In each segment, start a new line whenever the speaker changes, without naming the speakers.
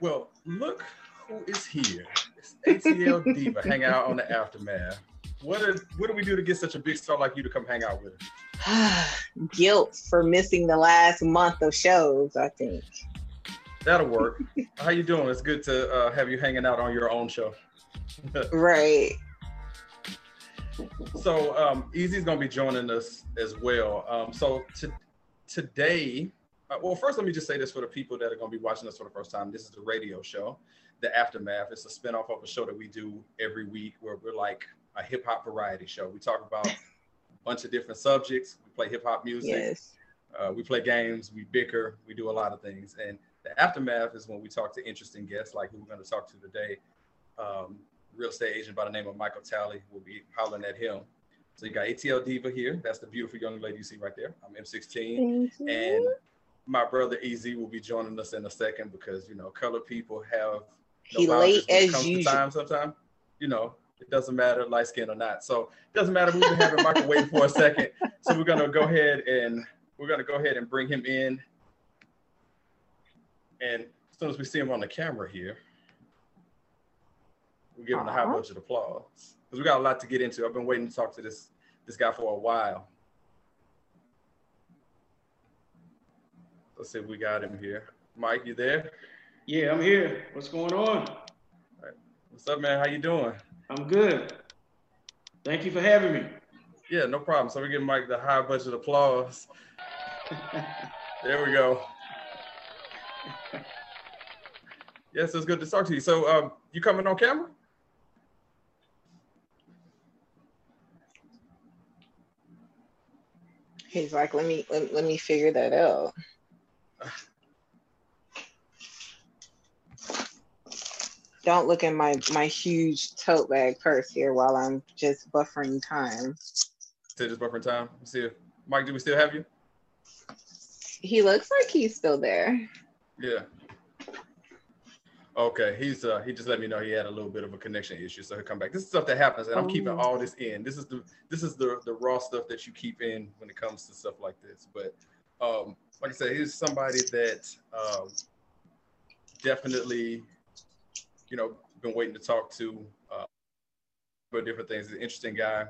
Well, look who is here. It's ATL Diva hanging out on the aftermath. What did what do we do to get such a big star like you to come hang out with us?
Guilt for missing the last month of shows, I think.
That'll work. How you doing? It's good to uh, have you hanging out on your own show.
right.
So um, Easy's gonna be joining us as well. Um, so to, today, uh, well, first let me just say this for the people that are gonna be watching us for the first time. This is the radio show, The Aftermath. It's a spinoff of a show that we do every week where we're like a hip hop variety show. We talk about a bunch of different subjects. We play hip hop music.
Yes.
Uh, we play games. We bicker. We do a lot of things. And the aftermath is when we talk to interesting guests like who we're going to talk to today. Um, real estate agent by the name of Michael Tally. We'll be hollering at him. So you got ATL Diva here. That's the beautiful young lady you see right there. I'm M16. And my brother Easy will be joining us in a second because, you know, colored people have
no he late as usual.
Time sometimes, you know, it doesn't matter light skin or not. So it doesn't matter. We've been having Michael waiting for a second. So we're to go ahead and we're to go ahead and bring him in. And as soon as we see him on the camera here, we'll give him a high uh-huh. bunch of applause because we got a lot to get into. I've been waiting to talk to this this guy for a while. Let's see if we got him here. Mike, you there?
Yeah, I'm here. What's going on?
What's up, man? How you doing?
I'm good. Thank you for having me.
Yeah, no problem. So we give Mike the high budget applause. there we go. yes, it's good to talk to you. So um, you coming on camera?
He's like, let me let, let me figure that out. Don't look at my my huge tote bag purse here while I'm just buffering time.
Still just buffering time. See if Mike, do we still have you?
He looks like he's still there.
Yeah. Okay, he's uh he just let me know he had a little bit of a connection issue, so he'll come back. This is stuff that happens, and I'm keeping oh. all this in. This is the this is the the raw stuff that you keep in when it comes to stuff like this. But um, like I said, he's somebody that um, definitely you know, been waiting to talk to uh, about different things. He's an interesting guy.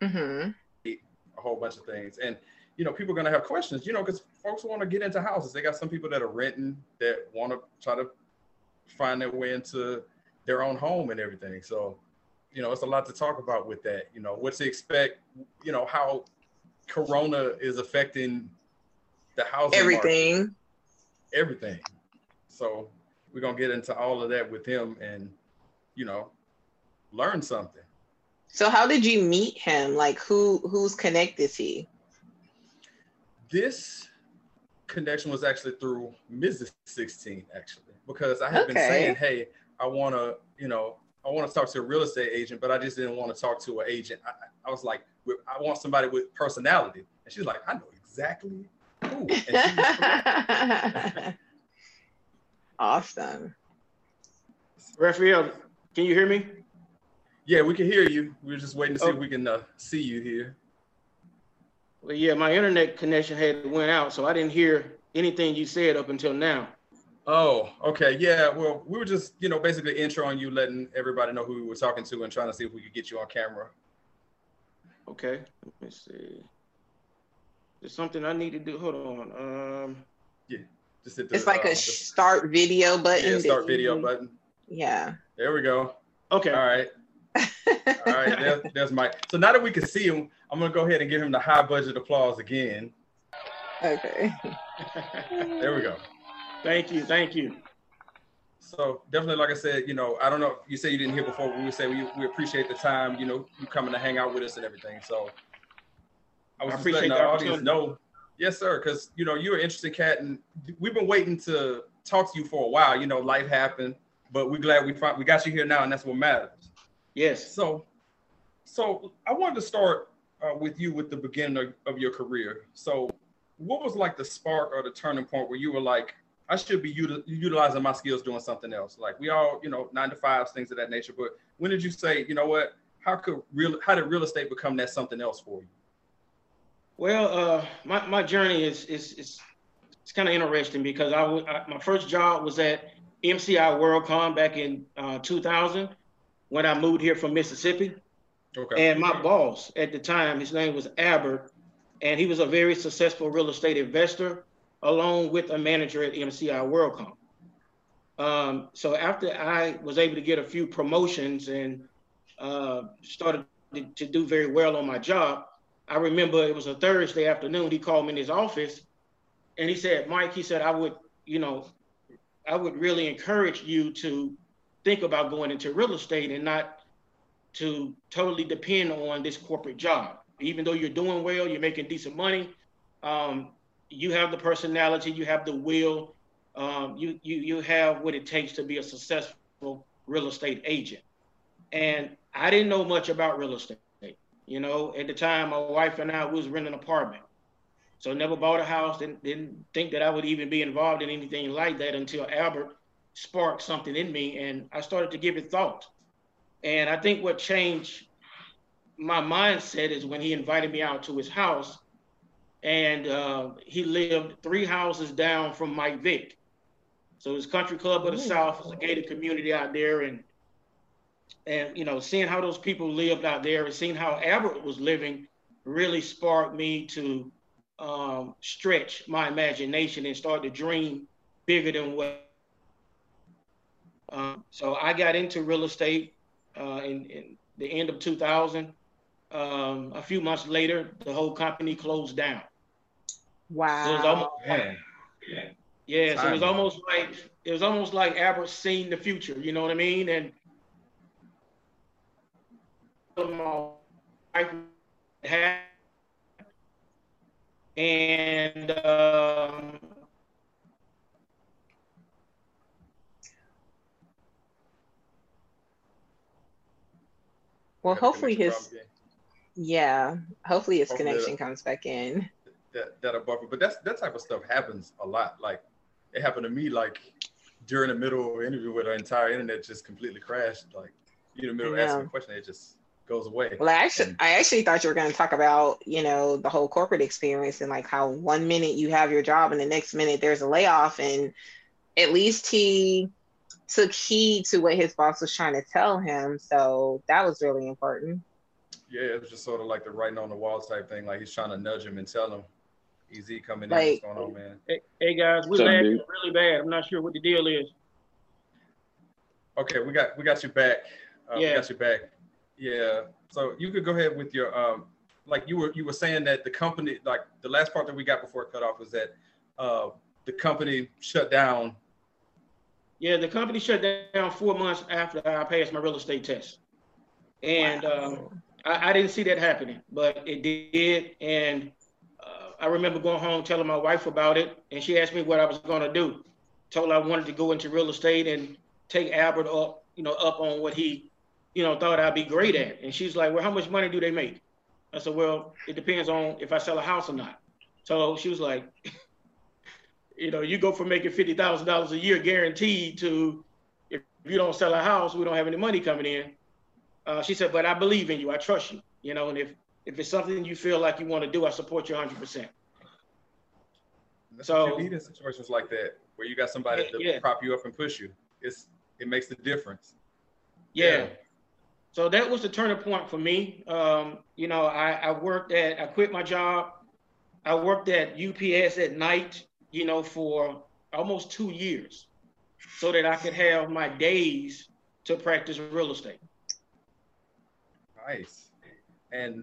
Mm-hmm.
A whole bunch of things. And, you know, people are going to have questions, you know, because folks want to get into houses. They got some people that are renting that want to try to find their way into their own home and everything. So, you know, it's a lot to talk about with that. You know, what to expect, you know, how Corona is affecting the housing
everything.
Market. Everything. So we're gonna get into all of that with him and you know learn something
so how did you meet him like who who's connect is he
this connection was actually through mrs 16 actually because i had okay. been saying hey i want to you know i want to talk to a real estate agent but i just didn't want to talk to an agent i, I was like i want somebody with personality and she's like i know exactly who
Awesome.
Raphael, can you hear me?
Yeah, we can hear you. We are just waiting to see oh. if we can uh, see you here.
Well, yeah, my internet connection had went out, so I didn't hear anything you said up until now.
Oh, okay. Yeah. Well, we were just, you know, basically introing you, letting everybody know who we were talking to and trying to see if we could get you on camera.
Okay. Let me see. There's something I need to do. Hold on. Um,
yeah.
Just hit the, it's like uh, a start video button.
Yeah, start video button.
Yeah.
There we go.
Okay.
All right. All right. There's, there's Mike. So now that we can see him, I'm gonna go ahead and give him the high budget applause again.
Okay.
there we go.
Thank you. Thank you.
So definitely, like I said, you know, I don't know. You say you didn't hear before. We would say we, we appreciate the time. You know, you coming to hang out with us and everything. So I was I letting the audience know Yes, sir. Because you know you're an interesting cat, and we've been waiting to talk to you for a while. You know, life happened, but we're glad we found, we got you here now, and that's what matters.
Yes.
So, so I wanted to start uh, with you with the beginning of, of your career. So, what was like the spark or the turning point where you were like, I should be util- utilizing my skills doing something else? Like we all, you know, nine to fives, things of that nature. But when did you say, you know what? How could real? How did real estate become that something else for you?
Well, uh, my, my journey is is is it's kind of interesting because I, w- I my first job was at MCI WorldCom back in uh, 2000 when I moved here from Mississippi. Okay. And my boss at the time, his name was Albert, and he was a very successful real estate investor, along with a manager at MCI WorldCom. Um, so after I was able to get a few promotions and uh, started to do very well on my job, I remember it was a Thursday afternoon. He called me in his office, and he said, "Mike," he said, "I would, you know, I would really encourage you to think about going into real estate and not to totally depend on this corporate job. Even though you're doing well, you're making decent money, um, you have the personality, you have the will, um, you, you, you have what it takes to be a successful real estate agent. And I didn't know much about real estate. You know, at the time, my wife and I was renting an apartment. So never bought a house, didn't, didn't think that I would even be involved in anything like that until Albert sparked something in me and I started to give it thought. And I think what changed my mindset is when he invited me out to his house and uh, he lived three houses down from Mike Vick. So his country club of the. South is a gated community out there. And, and, you know, seeing how those people lived out there and seeing how Albert was living really sparked me to um, stretch my imagination and start to dream bigger than what um, so I got into real estate uh, in, in, the end of 2000. Um, a few months later, the whole company closed down.
Wow. So
it was almost, yeah. yeah so it was almost like it was almost like Albert seeing the future. You know what I mean? And and um,
Well, hopefully his yeah, hopefully his hopefully connection comes back in.
That that a buffer, but that's that type of stuff happens a lot. Like it happened to me, like during the middle of an interview where the entire internet just completely crashed. Like you in the middle of asking a question, it just goes away.
Well, I actually, and, I actually thought you were going to talk about, you know, the whole corporate experience and like how one minute you have your job and the next minute there's a layoff, and at least he took heed to what his boss was trying to tell him. So that was really important.
Yeah, it was just sort of like the writing on the wall type thing. Like he's trying to nudge him and tell him, "Easy coming like, in. What's going on, man?"
Hey, hey guys, we're lagging really bad. I'm not sure what the deal is.
Okay, we got we got you back. Uh, yeah. We got you back. Yeah. So you could go ahead with your um, like you were you were saying that the company like the last part that we got before it cut off was that uh, the company shut down
yeah, the company shut down four months after I passed my real estate test. And wow. um, I, I, didn't see that happening, but it did. And uh, I remember going home telling my wife about it, and she asked me what I was going to do. Told her I wanted to go into real estate and take Albert up, you know, up on what he, you know, thought I'd be great at. And she's like, "Well, how much money do they make?" I said, "Well, it depends on if I sell a house or not." So she was like, you know, you go from making fifty thousand dollars a year guaranteed to if you don't sell a house, we don't have any money coming in. Uh, she said, but I believe in you, I trust you, you know, and if if it's something you feel like you want to do, I support you 100. percent
So you need in situations like that where you got somebody to yeah. prop you up and push you. It's it makes the difference.
Yeah. yeah. So that was the turning point for me. Um, you know, I, I worked at I quit my job. I worked at UPS at night you know, for almost two years so that I could have my days to practice real estate.
Nice. And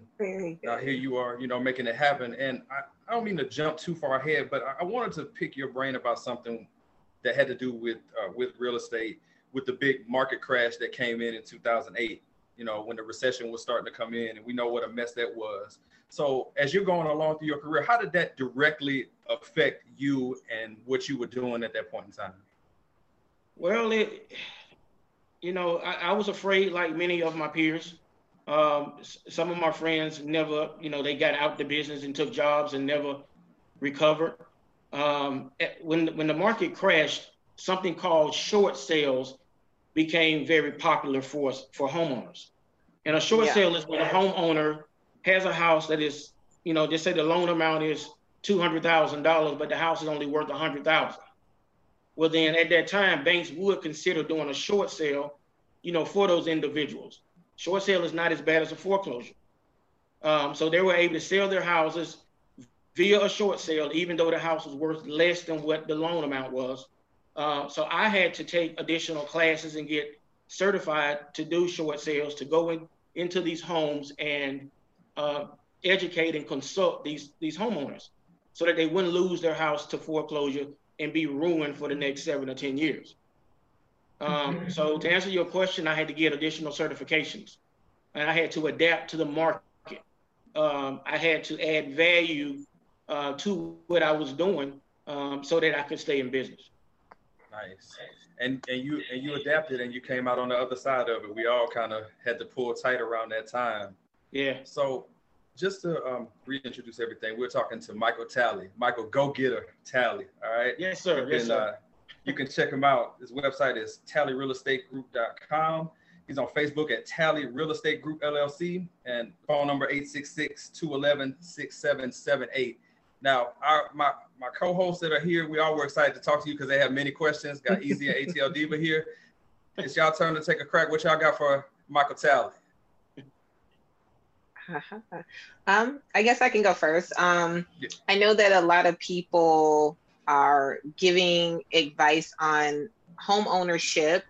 now here you are, you know, making it happen. And I, I don't mean to jump too far ahead, but I, I wanted to pick your brain about something that had to do with uh, with real estate, with the big market crash that came in in 2008. You know, when the recession was starting to come in, and we know what a mess that was. So as you're going along through your career, how did that directly affect you and what you were doing at that point in time?
Well, it, you know, I, I was afraid, like many of my peers. Um, some of my friends never, you know, they got out the business and took jobs and never recovered. Um, when when the market crashed, something called short sales became very popular for for homeowners. And a short yeah. sale is when a homeowner has a house that is, you know, just say the loan amount is two hundred thousand dollars, but the house is only worth a hundred thousand. well, then at that time, banks would consider doing a short sale, you know, for those individuals. Short sale is not as bad as a foreclosure. Um, so they were able to sell their houses via a short sale, even though the house was worth less than what the loan amount was. Uh, so I had to take additional classes and get certified to do short sales, to go in, into these homes and uh, educate and consult these these homeowners so that they wouldn't lose their house to foreclosure and be ruined for the next seven or 10 years. Um, mm-hmm. so to answer your question, I had to get additional certifications and I had to adapt to the market. Um, I had to add value uh, to what I was doing um, so that I could stay in business.
Nice. And, and you and you adapted and you came out on the other side of it. We all kind of had to pull tight around that time.
Yeah.
So just to um, reintroduce everything, we're talking to Michael Tally, Michael Go Getter Tally. All right.
Yes, sir. Yes,
can,
sir.
Uh, you can check him out. His website is tallyrealestategroup.com. He's on Facebook at Tally Real Estate Group LLC and phone number 866-211-6778. Now, our my my co-hosts that are here, we all were excited to talk to you because they have many questions. Got Easy and ATL Diva here. It's y'all turn to take a crack. What y'all got for Michael Tally?
um, I guess I can go first. Um, yeah. I know that a lot of people are giving advice on home ownership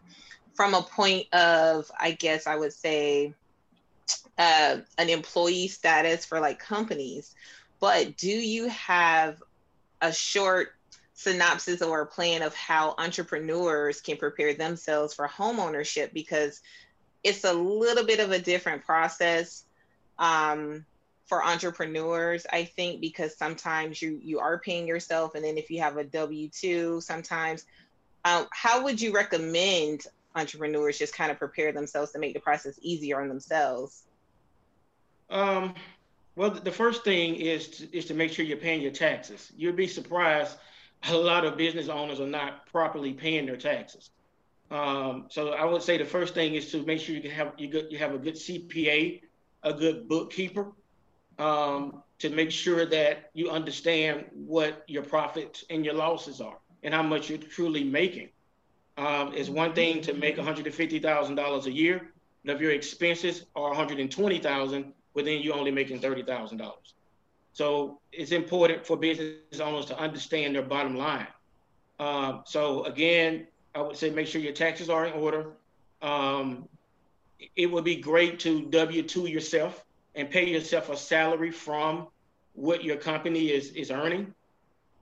from a point of, I guess I would say, uh, an employee status for like companies. But do you have a short synopsis or a plan of how entrepreneurs can prepare themselves for home ownership? Because it's a little bit of a different process um, for entrepreneurs i think because sometimes you you are paying yourself and then if you have a w2 sometimes um, how would you recommend entrepreneurs just kind of prepare themselves to make the process easier on themselves
um, well the first thing is to, is to make sure you're paying your taxes. You'd be surprised a lot of business owners are not properly paying their taxes. Um, so i would say the first thing is to make sure you have you, you have a good cpa a good bookkeeper um, to make sure that you understand what your profits and your losses are and how much you're truly making. Um, it's one thing to make $150,000 a year, but if your expenses are 120,000, well then you're only making $30,000. So it's important for business owners to understand their bottom line. Um, so again, I would say make sure your taxes are in order. Um, it would be great to W two yourself and pay yourself a salary from what your company is is earning,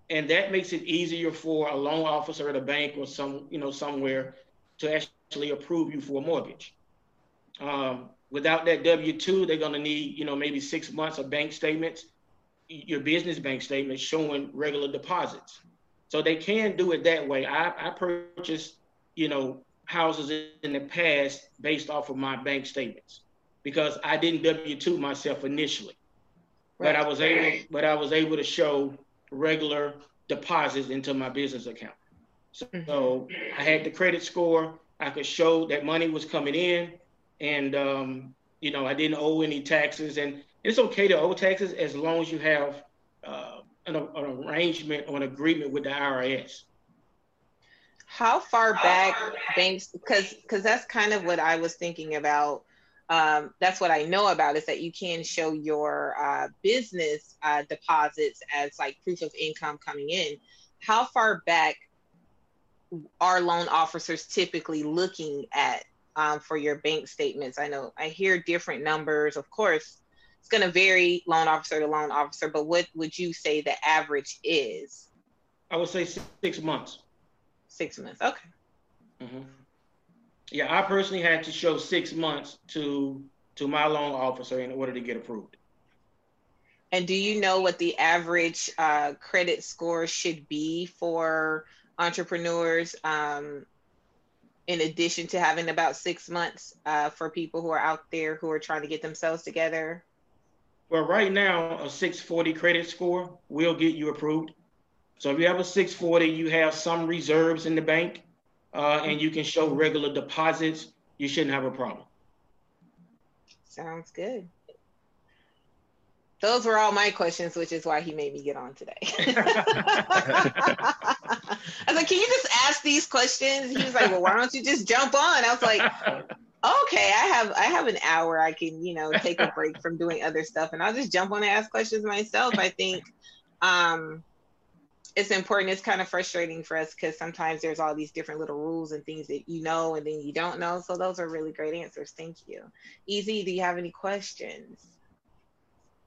and that makes it easier for a loan officer at a bank or some you know somewhere to actually approve you for a mortgage. Um, without that W two, they're going to need you know maybe six months of bank statements, your business bank statements showing regular deposits. So they can do it that way. I, I purchased you know houses in the past based off of my bank statements because I didn't W two myself initially, right. but I was able but I was able to show regular deposits into my business account. So, mm-hmm. so I had the credit score. I could show that money was coming in, and um, you know I didn't owe any taxes. And it's okay to owe taxes as long as you have uh, an, an arrangement or an agreement with the IRS
how far back banks because because that's kind of what i was thinking about. Um, that's what i know about is that you can show your uh, business uh, deposits as like proof of income coming in. How far back are loan officers typically looking at um, for your bank statements i know i hear different numbers of course it's going to vary loan officer to loan officer but what would you say the average is
i would say six months
Six months. Okay.
Mm-hmm. Yeah, I personally had to show six months to to my loan officer in order to get approved.
And do you know what the average uh, credit score should be for entrepreneurs? Um, in addition to having about six months uh, for people who are out there who are trying to get themselves together?
Well, right now, a 640 credit score will get you approved. So if you have a 640, you have some reserves in the bank, uh, and you can show regular deposits, you shouldn't have a problem.
Sounds good. Those were all my questions, which is why he made me get on today. was like, can you just ask these questions? He was like, well, why don't you just jump on? I was like, okay, I have I have an hour. I can, you know, take a break from doing other stuff and I'll just jump on and ask questions myself. I think um it's important. It's kind of frustrating for us because sometimes there's all these different little rules and things that you know and then you don't know. So those are really great answers. Thank you. Easy, do you have any questions?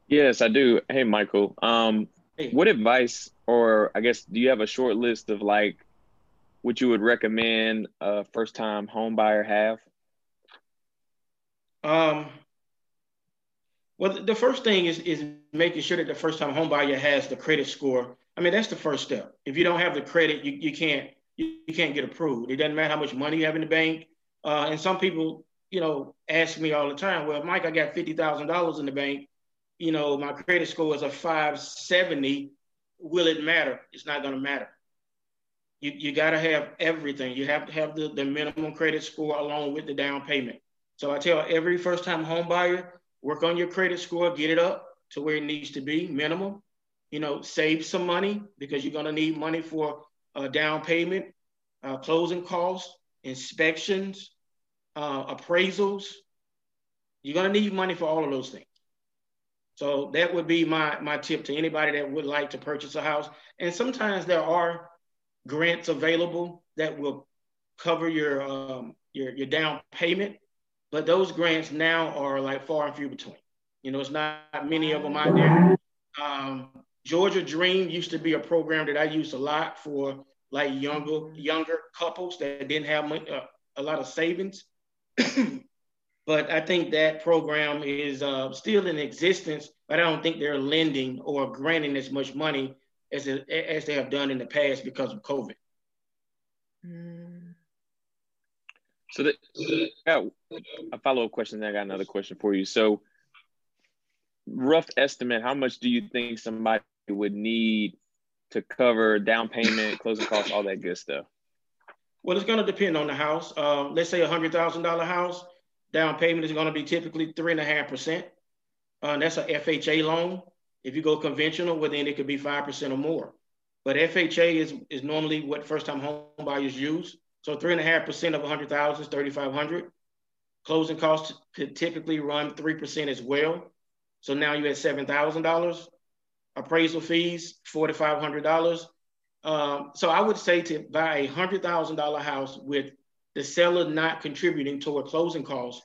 Yes, I do. Hey, Michael. Um, what advice, or I guess, do you have a short list of like what you would recommend a first-time home buyer have?
Um, well, the first thing is is making sure that the first-time home buyer has the credit score I mean, that's the first step. If you don't have the credit, you, you can't you, you can't get approved. It doesn't matter how much money you have in the bank. Uh, and some people, you know, ask me all the time, well, Mike, I got fifty thousand dollars in the bank. You know, my credit score is a five seventy. Will it matter? It's not going to matter. You you got to have everything. You have to have the, the minimum credit score along with the down payment. So I tell every first time home buyer, work on your credit score, get it up to where it needs to be, minimum you know, save some money because you're going to need money for a down payment, uh, closing costs, inspections, uh, appraisals. You're going to need money for all of those things. So that would be my my tip to anybody that would like to purchase a house. And sometimes there are grants available that will cover your um, your your down payment, but those grants now are like far and few between. You know, it's not many of them out there. Um, Georgia Dream used to be a program that I used a lot for like younger younger couples that didn't have money, uh, a lot of savings. but I think that program is uh, still in existence, but I don't think they're lending or granting as much money as as they have done in the past because of COVID.
Mm. So that, yeah, a follow up question. Then I got another question for you. So, rough estimate, how much do you think somebody would need to cover down payment, closing costs, all that good stuff?
Well, it's going to depend on the house. Uh, let's say a hundred thousand dollar house, down payment is going to be typically three and a half percent. Uh, that's a FHA loan. If you go conventional, well, then it could be five percent or more. But FHA is is normally what first time home buyers use. So three and a half percent of a hundred thousand is thirty five hundred. Closing costs could typically run three percent as well. So now you're at seven thousand dollars appraisal fees, $4,500. Um, so I would say to buy a $100,000 house with the seller not contributing toward closing costs,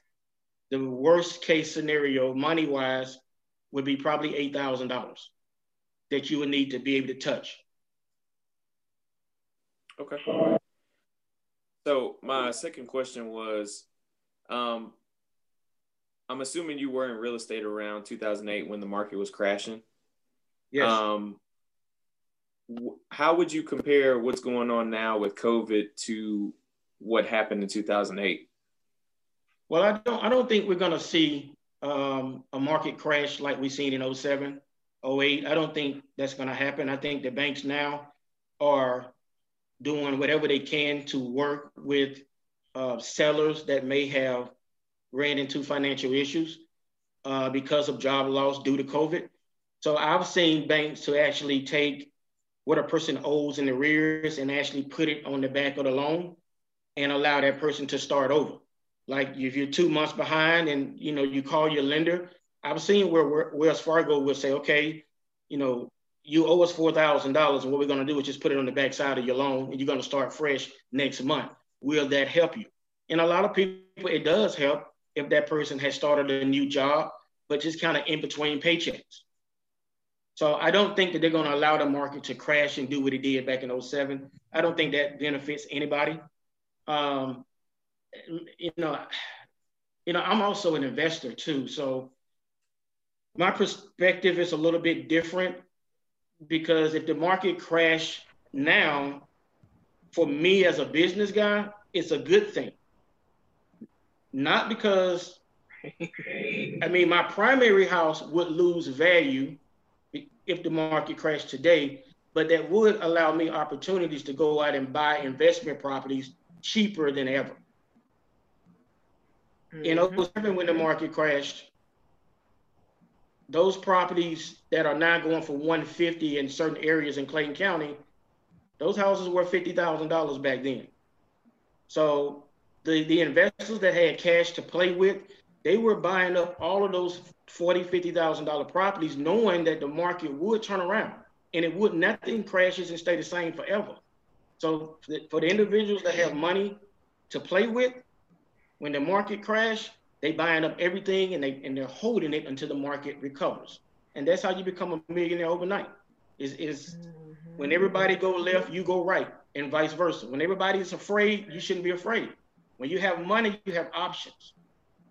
the worst case scenario, money wise, would be probably $8,000 that you would need to be able to touch.
Okay. So my second question was, um, I'm assuming you were in real estate around 2008 when the market was crashing. Yes. Um, how would you compare what's going on now with COVID to what happened in 2008?
Well, I don't. I don't think we're going to see um, a market crash like we've seen in 07, 08. I don't think that's going to happen. I think the banks now are doing whatever they can to work with uh, sellers that may have ran into financial issues uh, because of job loss due to COVID. So I've seen banks to actually take what a person owes in arrears and actually put it on the back of the loan and allow that person to start over. Like if you're two months behind and you know you call your lender, I've seen where Wells Fargo will say, okay, you know, you owe us four thousand dollars, and what we're going to do is just put it on the back side of your loan, and you're going to start fresh next month. Will that help you? And a lot of people, it does help if that person has started a new job, but just kind of in between paychecks. So I don't think that they're going to allow the market to crash and do what it did back in 07. I don't think that benefits anybody. Um, you know, you know, I'm also an investor too. So my perspective is a little bit different because if the market crash now, for me as a business guy, it's a good thing. Not because I mean my primary house would lose value if the market crashed today, but that would allow me opportunities to go out and buy investment properties cheaper than ever. Mm-hmm. You know, when the market crashed, those properties that are now going for 150 in certain areas in Clayton County Those houses were fifty thousand dollars back then. So the the investors that had cash to play with, they were buying up all of those forty, fifty thousand dollar properties, knowing that the market would turn around and it would nothing crashes and stay the same forever. So for the individuals that have money to play with, when the market crash, they buying up everything and they and they're holding it until the market recovers. And that's how you become a millionaire overnight. Is is mm-hmm. when everybody go left, you go right, and vice versa. When everybody is afraid, you shouldn't be afraid. When you have money, you have options.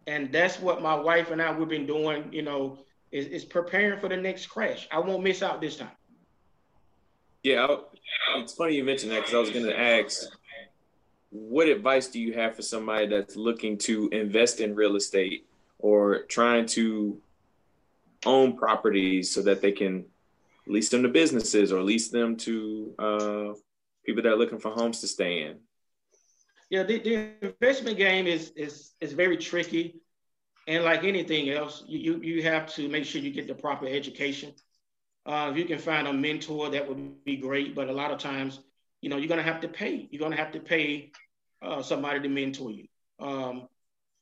And that's what my wife and I we've been doing, you know, is, is preparing for the next crash. I won't miss out this time.
Yeah, it's funny you mentioned that because I was going to ask, what advice do you have for somebody that's looking to invest in real estate or trying to own properties so that they can lease them to businesses or lease them to uh, people that are looking for homes to stay in?
Yeah, the, the investment game is is is very tricky, and like anything else, you you have to make sure you get the proper education. Uh, if you can find a mentor, that would be great. But a lot of times, you know, you're to have to pay. You're to have to pay uh, somebody to mentor you. Um,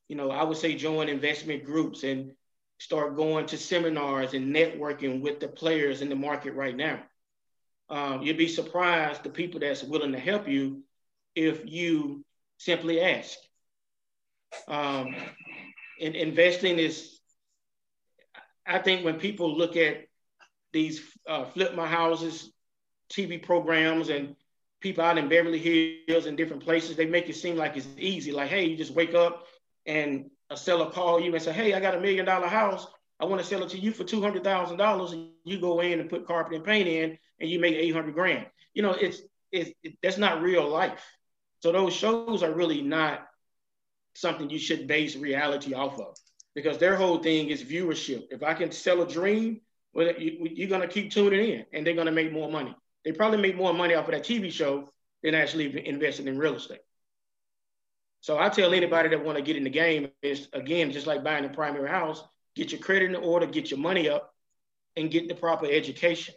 you know, I would say join investment groups and start going to seminars and networking with the players in the market right now. Um, you'd be surprised the people that's willing to help you if you simply ask. Um, and investing is, I think when people look at these uh, flip my houses TV programs and people out in Beverly Hills and different places, they make it seem like it's easy. Like, hey, you just wake up and a seller call you and say, hey, I got a million dollar house. I want to sell it to you for two hundred thousand dollars. You go in and put carpet and paint in, and you make eight hundred grand. You know, it's it's it, that's not real life. So those shows are really not something you should base reality off of, because their whole thing is viewership. If I can sell a dream, well, you, you're going to keep tuning in and they're going to make more money. They probably make more money off of that TV show than actually investing in real estate. So I tell anybody that want to get in the game is again, just like buying a primary house, get your credit in order, get your money up, and get the proper education.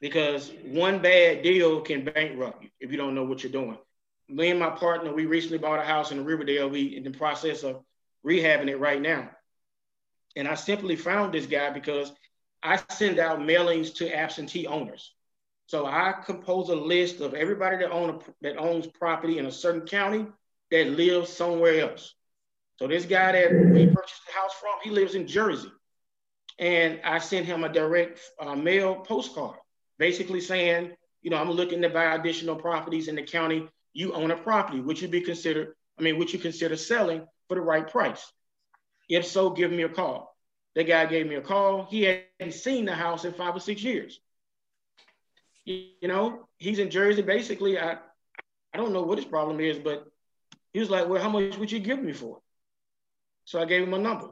Because one bad deal can bankrupt you if you don't know what you're doing. Me and my partner, we recently bought a house in the Riverdale. We in the process of rehabbing it right now. And I simply found this guy because I send out mailings to absentee owners. So I compose a list of everybody that own a, that owns property in a certain county that lives somewhere else. So this guy that we purchased the house from, he lives in Jersey, and I sent him a direct uh, mail postcard, basically saying, you know, I'm looking to buy additional properties in the county. You own a property, which you be considered, I mean, which you consider selling for the right price. If so, give me a call. The guy gave me a call. He hadn't seen the house in five or six years. You know, he's in Jersey. Basically, I I don't know what his problem is, but he was like, "Well, how much would you give me for it?" So I gave him a number.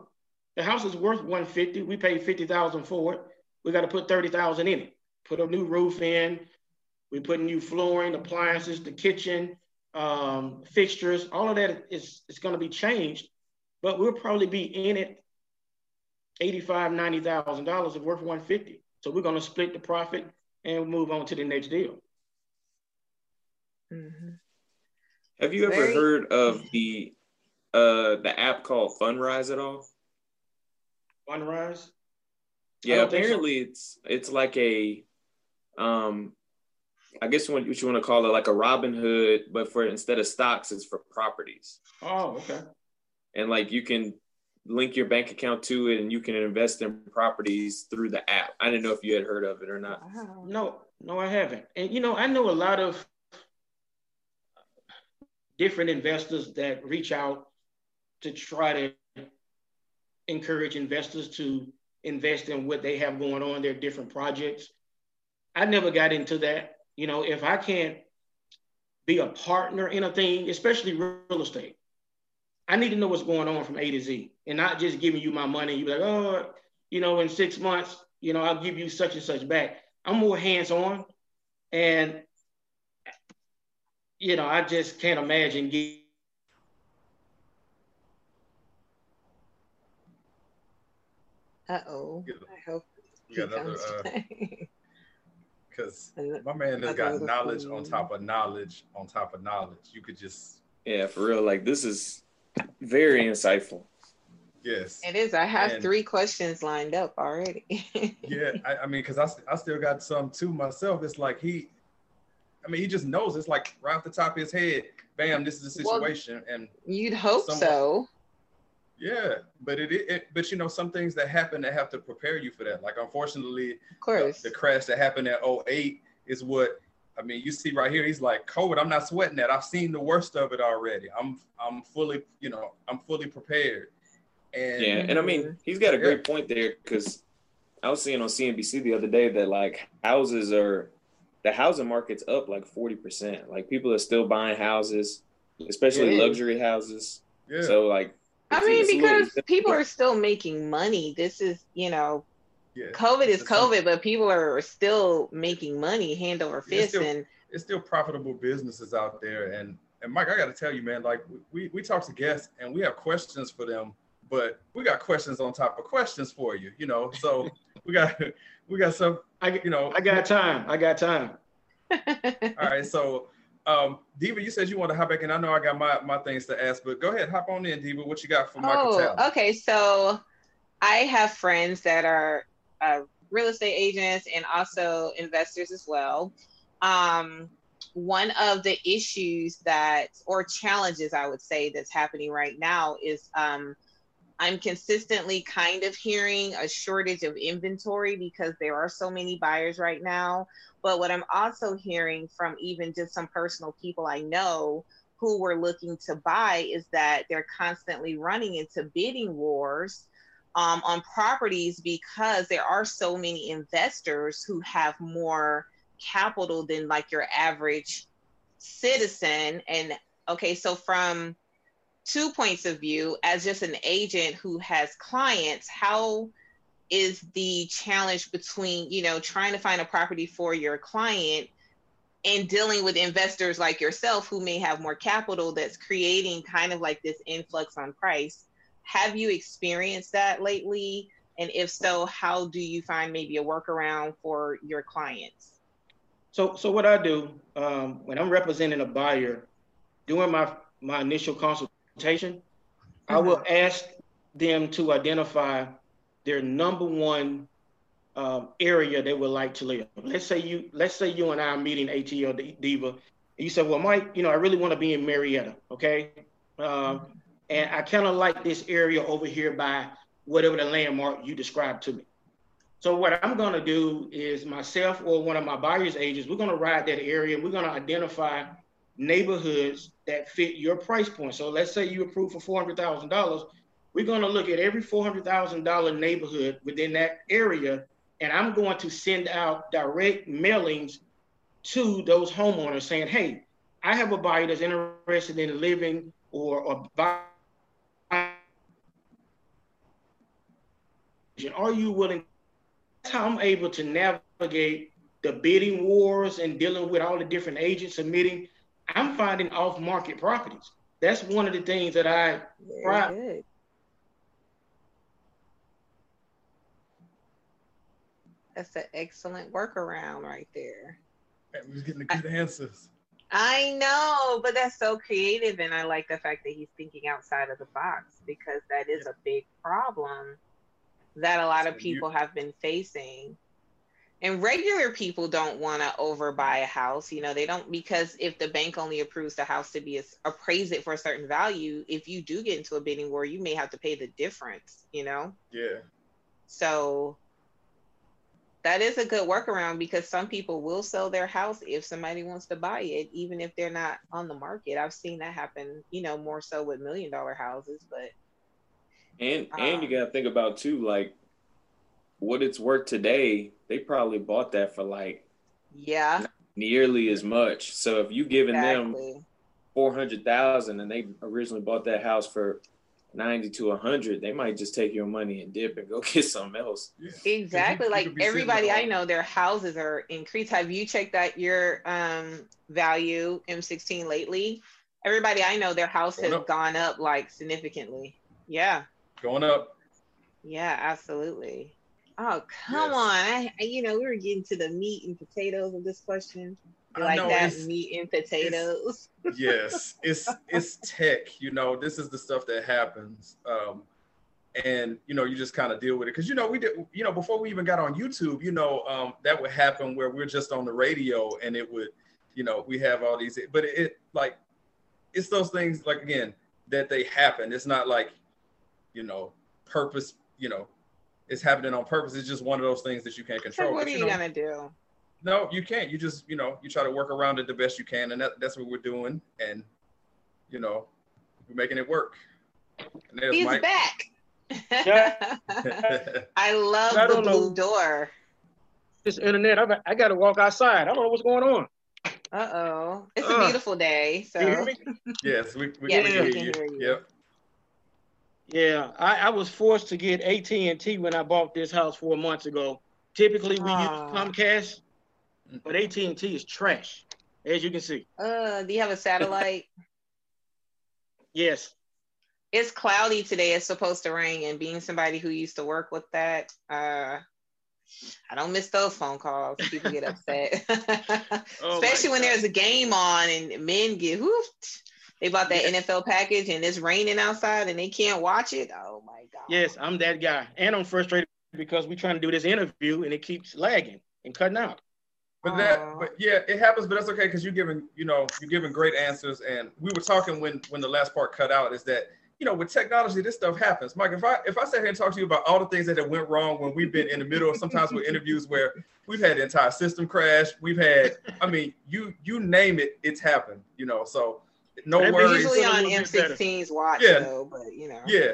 The house is worth 150. We paid 50,000 for it. We got to put 30,000 in it. Put a new roof in. We put new flooring, appliances, the kitchen, um, fixtures. All of that is, is going to be changed but we'll probably be in it 85, 90,000 dollars of worth 150. So we're going to split the profit and move on to the next deal.
Mm-hmm. Have you ever Very- heard of the uh the app called Fundrise at all?
Fundrise?
Yeah, apparently so. it's it's like a um I guess what you want to call it like a Robinhood, but for instead of stocks, it's for properties.
Oh, okay
and like you can link your bank account to it and you can invest in properties through the app. I didn't know if you had heard of it or not.
No, no, I haven't. And you know, I know a lot of different investors that reach out to try to encourage investors to invest in what they have going on, their different projects. I never got into that. You know, if I can't be a partner in a thing, especially real estate, I need to know what's going on from A to Z and not just giving you my money. You be like, oh, you know, in six months, you know, I'll give you such and such back. I'm more hands on. And, you know, I just can't imagine getting.
Uh oh. I hope.
You got another. Uh, because my man has got knowledge on top of knowledge on top of knowledge. You could just
yeah, for real. Like this is very insightful.
Yes,
it is. I have and, three questions lined up already.
yeah, I, I mean, because I, I still got some too myself. It's like he, I mean, he just knows. It's like right off the top of his head, bam, this is the situation, well, and
you'd hope someone, so.
Yeah, but it, it, but you know, some things that happen that have to prepare you for that. Like unfortunately,
of course,
the, the crash that happened at 08 is what I mean, you see right here, he's like, COVID, I'm not sweating that. I've seen the worst of it already. I'm I'm fully, you know, I'm fully prepared.
And yeah, and I mean, he's got a great yeah. point there because I was seeing on CNBC the other day that like houses are the housing market's up like 40%. Like people are still buying houses, especially yeah. luxury houses. Yeah. So like
I mean, because people are still making money. This is, you know, yeah, COVID is COVID, but people are still making money hand over fist,
it's still,
and
it's still profitable businesses out there. And and Mike, I got to tell you, man, like we we talk to guests and we have questions for them, but we got questions on top of questions for you, you know. So we got we got some, I you know,
I got time. I got time.
All right, so um, Diva, you said you want to hop back in. I know I got my, my things to ask, but go ahead, hop on in, Diva. What you got for Michael
oh, Okay, so I have friends that are uh, real estate agents and also investors as well. Um, one of the issues that, or challenges I would say, that's happening right now is um, I'm consistently kind of hearing a shortage of inventory because there are so many buyers right now. But what I'm also hearing from even just some personal people I know who were looking to buy is that they're constantly running into bidding wars um, on properties because there are so many investors who have more capital than like your average citizen. And okay, so from two points of view, as just an agent who has clients, how is the challenge between, you know, trying to find a property for your client and dealing with investors like yourself who may have more capital that's creating kind of like this influx on price have you experienced that lately? And if so, how do you find maybe a workaround for your clients?
So, so what I do um, when I'm representing a buyer, during my my initial consultation, mm-hmm. I will mm-hmm. ask them to identify their number one um, area they would like to live. Let's say you, let's say you and I are meeting ATL Diva. And you said, "Well, Mike, you know, I really want to be in Marietta." Okay, um, and I kind of like this area over here by whatever the landmark you described to me. So what I'm going to do is myself or one of my buyer's agents, we're going to ride that area. We're going to identify neighborhoods that fit your price point. So let's say you approve for $400,000. We're going to look at every $400,000 neighborhood within that area. And I'm going to send out direct mailings to those homeowners saying, hey, I have a buyer that's interested in living or, or buying Are you willing? That's how I'm able to navigate the bidding wars and dealing with all the different agents submitting. I'm finding off market properties. That's one of the things that I
Very That's an excellent workaround right there.
We're getting the good I, answers.
I know, but that's so creative, and I like the fact that he's thinking outside of the box because that is a big problem that a lot of people have been facing. And regular people don't want to overbuy a house. You know, they don't because if the bank only approves the house to be appraise it for a certain value, if you do get into a bidding war, you may have to pay the difference. You know.
Yeah.
So that is a good workaround because some people will sell their house if somebody wants to buy it, even if they're not on the market. I've seen that happen, you know, more so with million dollar houses, but
and um, and you um, gotta think about too, like what it's worth today, they probably bought that for like
yeah.
nearly as much. So if you giving exactly. them four hundred thousand and they originally bought that house for 90 to 100 they might just take your money and dip and go get something else.
Exactly you, like you everybody i know their houses are increased. Have you checked out your um value m16 lately? Everybody i know their house has gone up like significantly. Yeah
going up
yeah absolutely Oh come yes. on! I, you know, we were getting to the meat and potatoes of this question. like know, that meat and potatoes.
It's, yes, it's it's tech. You know, this is the stuff that happens. Um, and you know you just kind of deal with it because you know we did you know before we even got on youtube you know um, that would happen where we're just on the radio and it would you know we have all these but it, it like it's those things like again that they happen it's not like you know purpose you know it's happening on purpose it's just one of those things that you can't control
so what
are
you,
you know,
gonna do
no you can't you just you know you try to work around it the best you can and that, that's what we're doing and you know we're making it work
he's Mike. back. I love I the blue know. door.
This internet, I, I got to walk outside. I don't know what's going on.
Uh oh, it's uh, a beautiful day. So
yes, we, we, yes, can, we can hear you. Yep.
Yeah, I, I was forced to get AT and T when I bought this house four months ago. Typically, we use Comcast, but AT and T is trash, as you can see.
Uh, do you have a satellite?
yes.
It's cloudy today. It's supposed to rain. And being somebody who used to work with that, uh, I don't miss those phone calls. People get upset, oh especially when there's a game on and men get hoofed. They bought that yes. NFL package and it's raining outside and they can't watch it. Oh my god!
Yes, I'm that guy, and I'm frustrated because we're trying to do this interview and it keeps lagging and cutting out.
But that, oh. but yeah, it happens. But that's okay because you're giving, you know, you're giving great answers. And we were talking when when the last part cut out is that you know, with technology, this stuff happens. Mike, if I if I sit here and talk to you about all the things that have went wrong when we've been in the middle of sometimes with interviews where we've had the entire system crash, we've had, I mean, you you name it, it's happened. You know, so no and worries.
Usually on M16's watch, yeah. though, but you know.
Yeah,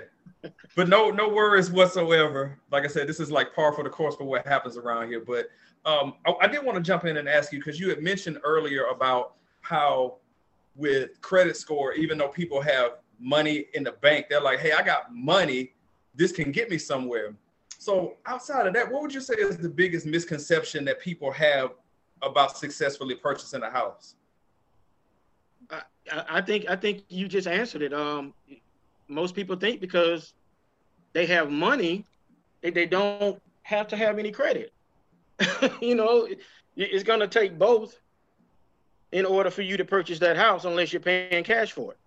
but no no worries whatsoever. Like I said, this is like par for the course for what happens around here. But um, I, I did want to jump in and ask you because you had mentioned earlier about how with credit score, even though people have money in the bank. They're like, hey, I got money. This can get me somewhere. So outside of that, what would you say is the biggest misconception that people have about successfully purchasing a house?
I, think I think you just answered it. Um, most people think because they have money, they, they don't have to have any credit. you know, it's going to take both in order for you to purchase that house, unless you're paying cash for it.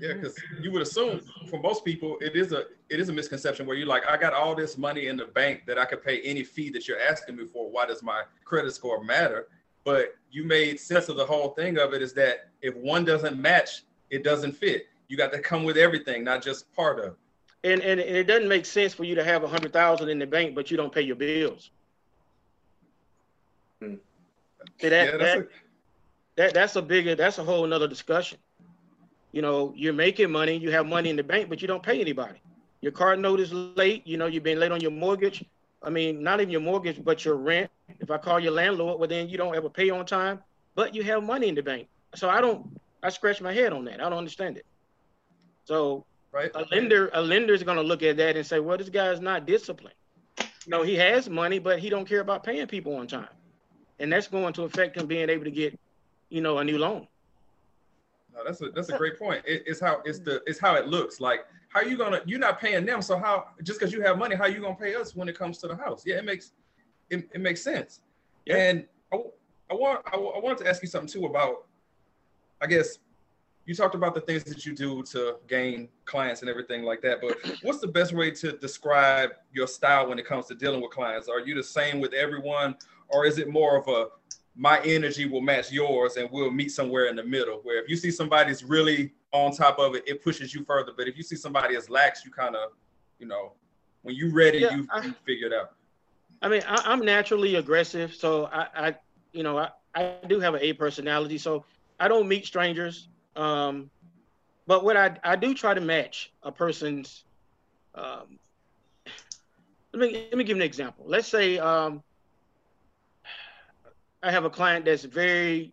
Yeah, because you would assume for most people it is a it is a misconception where you're like, I got all this money in the bank that I could pay any fee that you're asking me for. Why does my credit score matter? But you made sense of the whole thing of it is that if one doesn't match, it doesn't fit. You got to come with everything, not just part of.
And and, and it doesn't make sense for you to have a hundred thousand in the bank, but you don't pay your bills. Hmm. That, yeah, that's that, a... that that's a bigger that's a whole another discussion. You know, you're making money, you have money in the bank, but you don't pay anybody. Your car note is late. You know, you've been late on your mortgage. I mean, not even your mortgage, but your rent. If I call your landlord, well, then you don't ever pay on time, but you have money in the bank. So I don't, I scratch my head on that. I don't understand it. So right. a lender, a lender is going to look at that and say, well, this guy is not disciplined. You know, he has money, but he don't care about paying people on time. And that's going to affect him being able to get, you know, a new loan.
No, that's a that's a great point. It, it's how it's the it's how it looks. Like how you gonna you're not paying them, so how just because you have money, how are you gonna pay us when it comes to the house? Yeah, it makes it, it makes sense. Yeah. And I, I want I, I wanted to ask you something too about I guess you talked about the things that you do to gain clients and everything like that but what's the best way to describe your style when it comes to dealing with clients are you the same with everyone or is it more of a my energy will match yours and we'll meet somewhere in the middle where if you see somebody's really on top of it it pushes you further. But if you see somebody as lax you kind of you know when you ready yeah, you, I, you figure it out.
I mean I, am naturally aggressive so i i you know I, I do have an a personality so i don't meet strangers um but what i i do try to match a person's um let me let me give you an example. Let's say um I have a client that's very,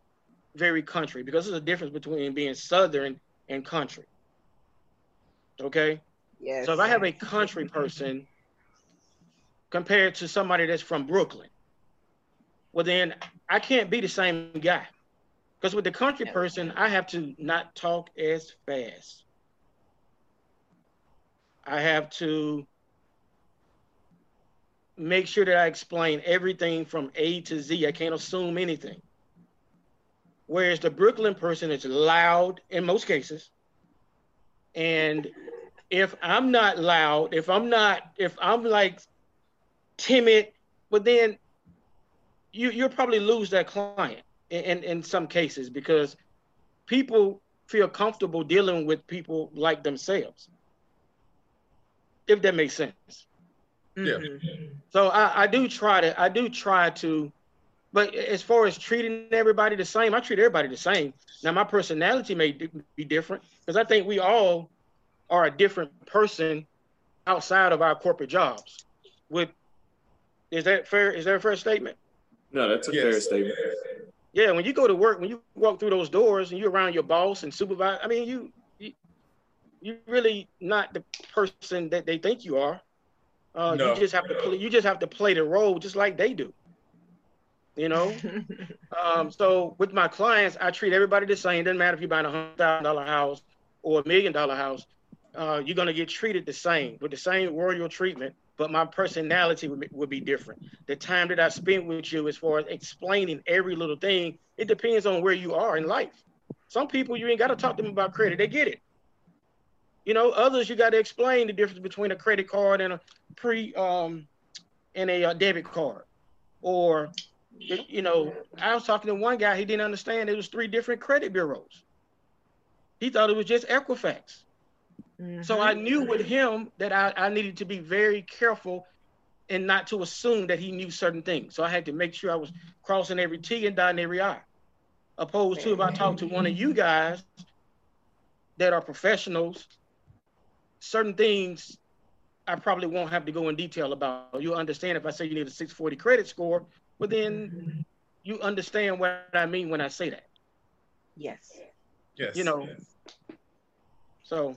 very country because there's a difference between being southern and country. Okay. Yes. So if I have a country person compared to somebody that's from Brooklyn, well then I can't be the same guy. Because with the country person, I have to not talk as fast. I have to make sure that I explain everything from A to Z. I can't assume anything. Whereas the Brooklyn person is loud in most cases. And if I'm not loud, if I'm not, if I'm like timid, but then you you'll probably lose that client in, in, in some cases because people feel comfortable dealing with people like themselves. If that makes sense.
Yeah. Mm-hmm.
So I, I do try to I do try to, but as far as treating everybody the same, I treat everybody the same. Now my personality may be different because I think we all are a different person outside of our corporate jobs. With is that fair? Is that a fair statement?
No, that's a yes. fair statement.
Yeah, when you go to work, when you walk through those doors and you're around your boss and supervisor, I mean, you, you you're really not the person that they think you are. Uh, no. You just have to play. You just have to play the role just like they do. You know. um, so with my clients, I treat everybody the same. Doesn't matter if you're buying a hundred thousand dollar house or a million dollar house. Uh, you're gonna get treated the same with the same royal treatment but my personality would, would be different. The time that I spent with you, as far as explaining every little thing, it depends on where you are in life. Some people you ain't got to talk to them about credit; they get it. You know, others you got to explain the difference between a credit card and a pre um and a uh, debit card, or you know, I was talking to one guy he didn't understand it was three different credit bureaus. He thought it was just Equifax. Mm-hmm. So I knew with him that I, I needed to be very careful and not to assume that he knew certain things. So I had to make sure I was crossing every T and dotting every I. Opposed to if I talk to one of you guys that are professionals, certain things I probably won't have to go in detail about. You'll understand if I say you need a 640 credit score, but then you understand what I mean when I say that.
Yes.
Yes.
You know. Yes. So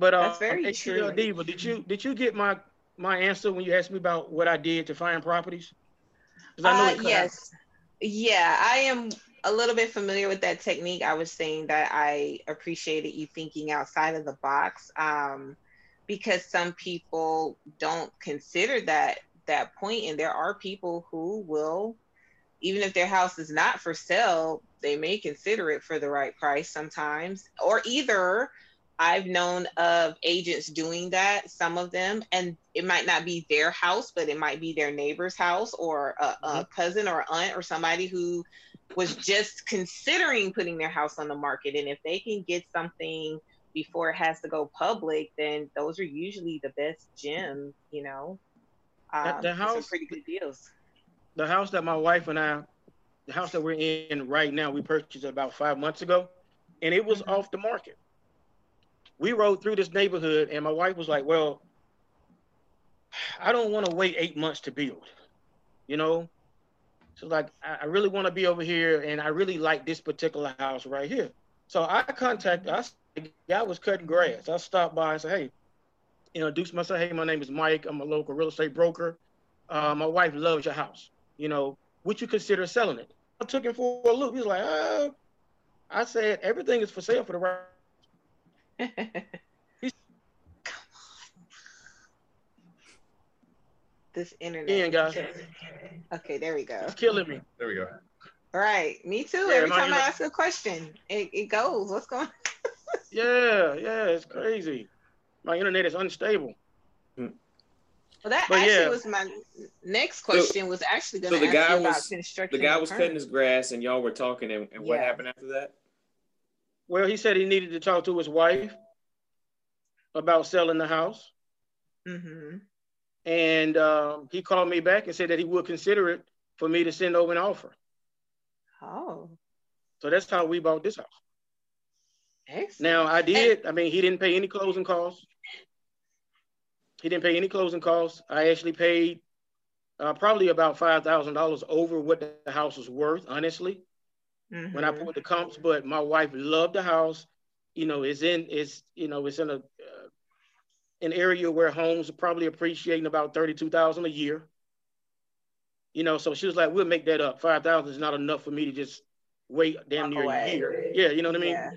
but uh,
that's very true.
Diva, did you did you get my my answer when you asked me about what I did to find properties?
Uh, yes, yeah, I am a little bit familiar with that technique. I was saying that I appreciated you thinking outside of the box um, because some people don't consider that that point, and there are people who will, even if their house is not for sale, they may consider it for the right price sometimes, or either I've known of agents doing that, some of them, and it might not be their house, but it might be their neighbor's house or a, a mm-hmm. cousin or aunt or somebody who was just considering putting their house on the market. And if they can get something before it has to go public, then those are usually the best gems, you know. Um, the house, pretty good deals.
The house that my wife and I, the house that we're in right now, we purchased about five months ago, and it was mm-hmm. off the market we rode through this neighborhood, and my wife was like, "Well, I don't want to wait eight months to build," you know. So like, I, really want to be over here, and I really like this particular house right here. So I contacted. I guy was cutting grass. I stopped by and said, "Hey," introduced myself. "Hey, my name is Mike. I'm a local real estate broker. Uh, my wife loves your house. You know, would you consider selling it?" I took him for a loop. He's like, uh, I said, everything is for sale for the right
this internet.
Ian, guys.
Okay, there we go.
It's killing me.
There we go.
All right, me too. Yeah, Every time I ask a question, it, it goes. What's going? on?
yeah, yeah, it's crazy. My internet is unstable.
Well, that but actually yeah. was my next question. So, was actually going to so the guy was
the guy was cutting his grass, and y'all were talking, and, and what happened after that?
Well, he said he needed to talk to his wife about selling the house.
Mm-hmm.
And um, he called me back and said that he would consider it for me to send over an offer.
Oh.
So that's how we bought this house.
Excellent.
Now I did. I mean, he didn't pay any closing costs. He didn't pay any closing costs. I actually paid uh, probably about five thousand dollars over what the house was worth, honestly mm-hmm. when I mm-hmm. put the comps. But my wife loved the house. You know, it's in it's you know it's in a uh, an area where homes are probably appreciating about thirty two thousand a year. You know, so she was like, "We'll make that up. Five thousand is not enough for me to just wait damn near a year." Yeah, you know what I mean. Yeah.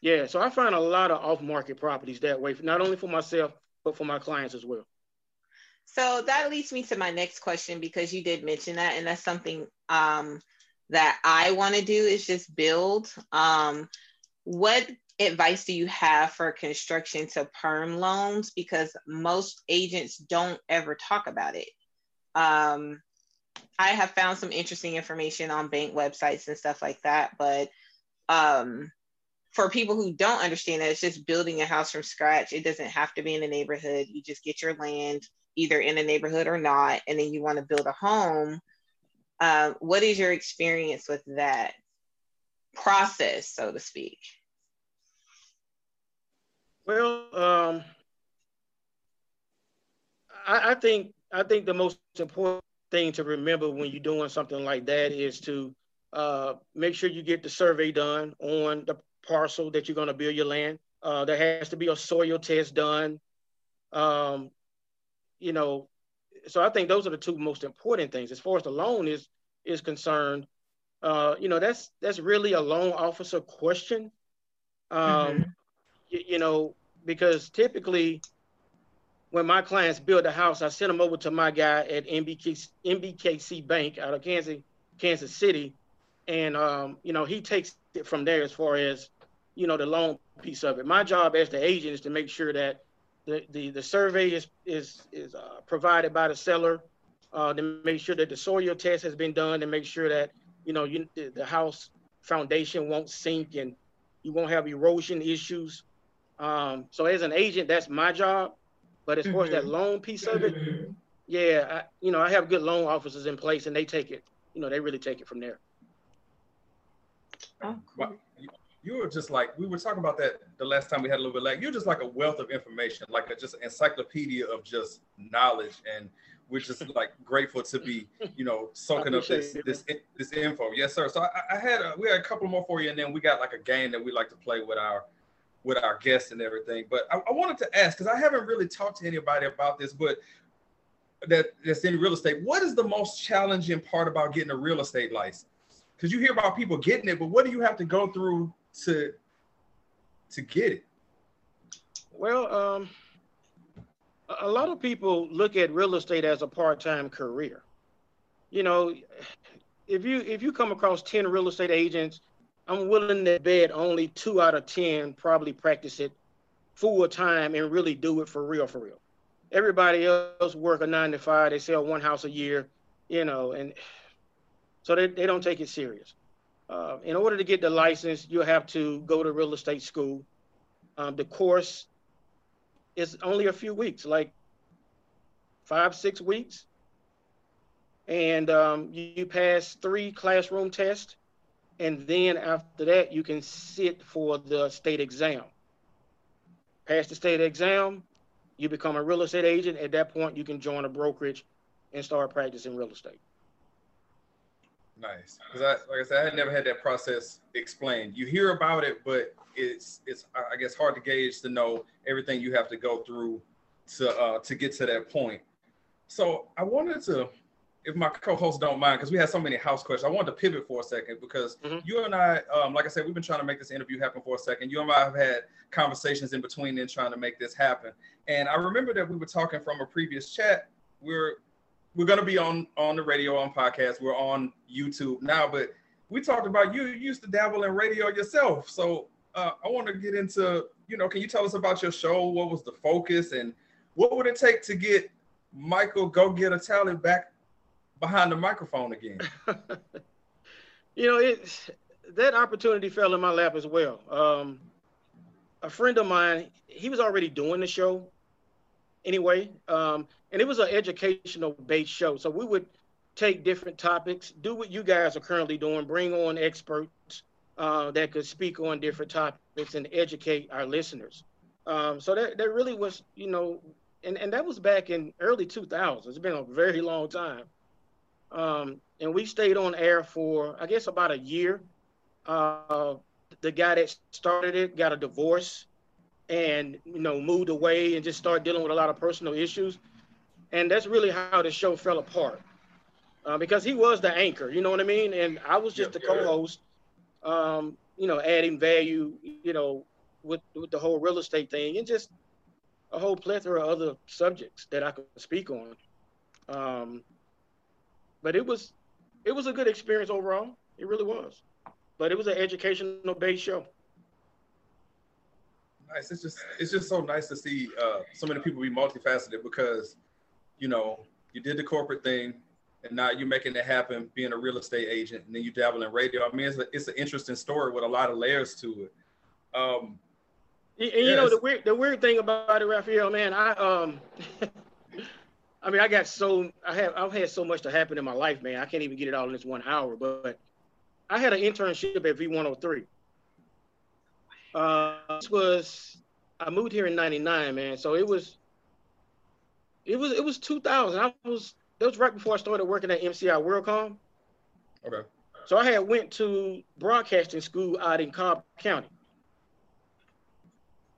yeah. So I find a lot of off market properties that way, not only for myself but for my clients as well.
So that leads me to my next question because you did mention that, and that's something um, that I want to do is just build. Um, what advice do you have for construction to perm loans? Because most agents don't ever talk about it. Um, I have found some interesting information on bank websites and stuff like that, but um, for people who don't understand that, it's just building a house from scratch. It doesn't have to be in a neighborhood. You just get your land either in a neighborhood or not, and then you want to build a home. Uh, what is your experience with that process, so to speak?
Well, um, I, I think I think the most important thing to remember when you're doing something like that is to uh, make sure you get the survey done on the parcel that you're going to build your land. Uh, there has to be a soil test done. Um, you know, so I think those are the two most important things. As far as the loan is is concerned, uh, you know, that's that's really a loan officer question. Um, mm-hmm. you, you know, because typically when my clients build a house, I send them over to my guy at NBK, NBKC Bank out of Kansas, Kansas City, and um, you know he takes it from there as far as you know the loan piece of it. My job as the agent is to make sure that the the, the survey is is is uh, provided by the seller, uh, to make sure that the soil test has been done, and make sure that you know you, the, the house foundation won't sink and you won't have erosion issues. Um, so as an agent, that's my job. But as far as that mm-hmm. loan piece of it, yeah, I, you know, I have good loan officers in place, and they take it. You know, they really take it from there.
Oh, cool you were just like we were talking about that the last time we had a little bit like you're just like a wealth of information like a just encyclopedia of just knowledge. And we're just like grateful to be you know soaking up this this this info. Yes sir. So i, I had a, we had a couple more for you and then we got like a game that we like to play with our with our guests and everything. But i, I wanted to ask because i haven't really talked to anybody about this but that that's in real estate what is the most challenging part about getting a real estate license? Because you hear about people getting it but what do you have to go through to to get it?
Well, um, a lot of people look at real estate as a part-time career. You know, if you if you come across 10 real estate agents, I'm willing to bet only two out of 10 probably practice it full time and really do it for real, for real. Everybody else work a nine to five, they sell one house a year, you know, and so they, they don't take it serious. Uh, in order to get the license, you'll have to go to real estate school. Um, the course is only a few weeks, like five, six weeks. And um, you, you pass three classroom tests. And then after that, you can sit for the state exam. Pass the state exam, you become a real estate agent. At that point, you can join a brokerage and start practicing real estate.
Nice, because I, like I said, I had never had that process explained. You hear about it, but it's it's I guess hard to gauge to know everything you have to go through to uh, to get to that point. So I wanted to, if my co-hosts don't mind, because we had so many house questions, I wanted to pivot for a second because mm-hmm. you and I, um, like I said, we've been trying to make this interview happen for a second. You and I have had conversations in between and trying to make this happen. And I remember that we were talking from a previous chat. We're we're gonna be on on the radio on podcast. We're on YouTube now, but we talked about you, you used to dabble in radio yourself. So uh, I want to get into you know, can you tell us about your show? What was the focus, and what would it take to get Michael Go Getter Tally back behind the microphone again?
you know, it that opportunity fell in my lap as well. Um, a friend of mine, he was already doing the show anyway. Um, and it was an educational based show. So we would take different topics, do what you guys are currently doing, bring on experts uh, that could speak on different topics and educate our listeners. Um, so that, that really was, you know, and, and that was back in early 2000s. It's been a very long time. Um, and we stayed on air for, I guess, about a year. Uh, the guy that started it got a divorce and, you know, moved away and just started dealing with a lot of personal issues and that's really how the show fell apart uh, because he was the anchor you know what i mean and i was just the co-host um, you know adding value you know with, with the whole real estate thing and just a whole plethora of other subjects that I could speak on. Um, but it was it was a good experience overall. It really was. But it was an educational based show.
Nice. It's just it's just so nice to see uh, so many people be multifaceted because, you know, you did the corporate thing, and now you're making it happen, being a real estate agent, and then you dabble in radio. I mean, it's a, it's an interesting story with a lot of layers to it. Um,
and, and you know the weird the weird thing about it, Raphael, man, I um I mean I got so I have I've had so much to happen in my life, man. I can't even get it all in this one hour. But I had an internship at V103. Uh this was I moved here in 99, man. So it was it was it was 2000. I was that was right before I started working at MCI WorldCom.
Okay.
So I had went to broadcasting school out in Cobb County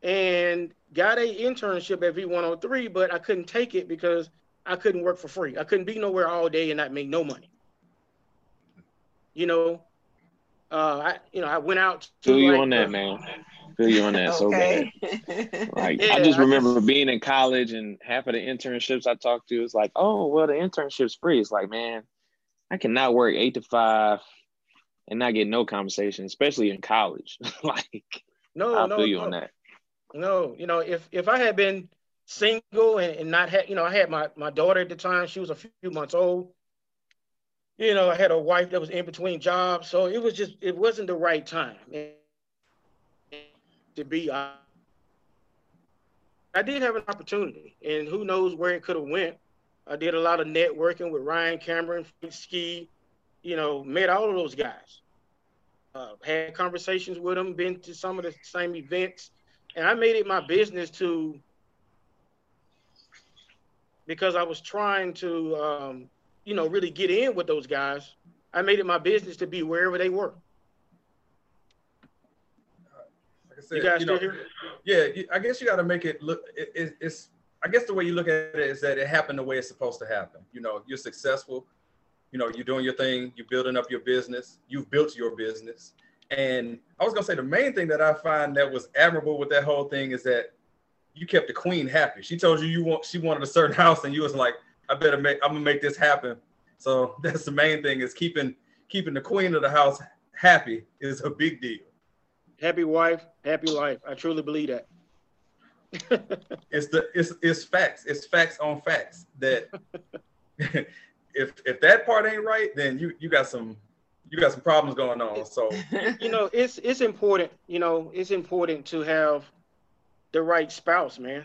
and got a internship at V103, but I couldn't take it because I couldn't work for free. I couldn't be nowhere all day and not make no money. You know, uh, I you know I went out.
To Feel you like, on that, man. Feel you on that so bad. Like yeah, I just remember I just, being in college and half of the internships I talked to was like, oh well, the internship's free. It's like, man, I cannot work eight to five and not get no compensation, especially in college. like, no, I no, feel you no. on that.
No, you know, if if I had been single and, and not had, you know, I had my my daughter at the time. She was a few months old. You know, I had a wife that was in between jobs, so it was just it wasn't the right time to be. I did have an opportunity, and who knows where it could have went. I did a lot of networking with Ryan Cameron, Ski, you know, met all of those guys. Uh, had conversations with them, been to some of the same events and I made it my business to because I was trying to, um, you know, really get in with those guys. I made it my business to be wherever they were.
Like I said, you guys you know, here? Yeah, I guess you got to make it look. It, it, it's. I guess the way you look at it is that it happened the way it's supposed to happen. You know, you're successful. You know, you're doing your thing. You're building up your business. You've built your business and I was gonna say the main thing that I find that was admirable with that whole thing is that you kept the queen happy. She told you you want she wanted a certain house, and you was like, I better make I'm gonna make this happen. So that's the main thing is keeping keeping the queen of the house happy is a big deal.
Happy wife, happy life. I truly believe that.
it's the it's it's facts. It's facts on facts that if if that part ain't right, then you you got some you got some problems going on. So
you know, it's it's important. You know, it's important to have the right spouse, man.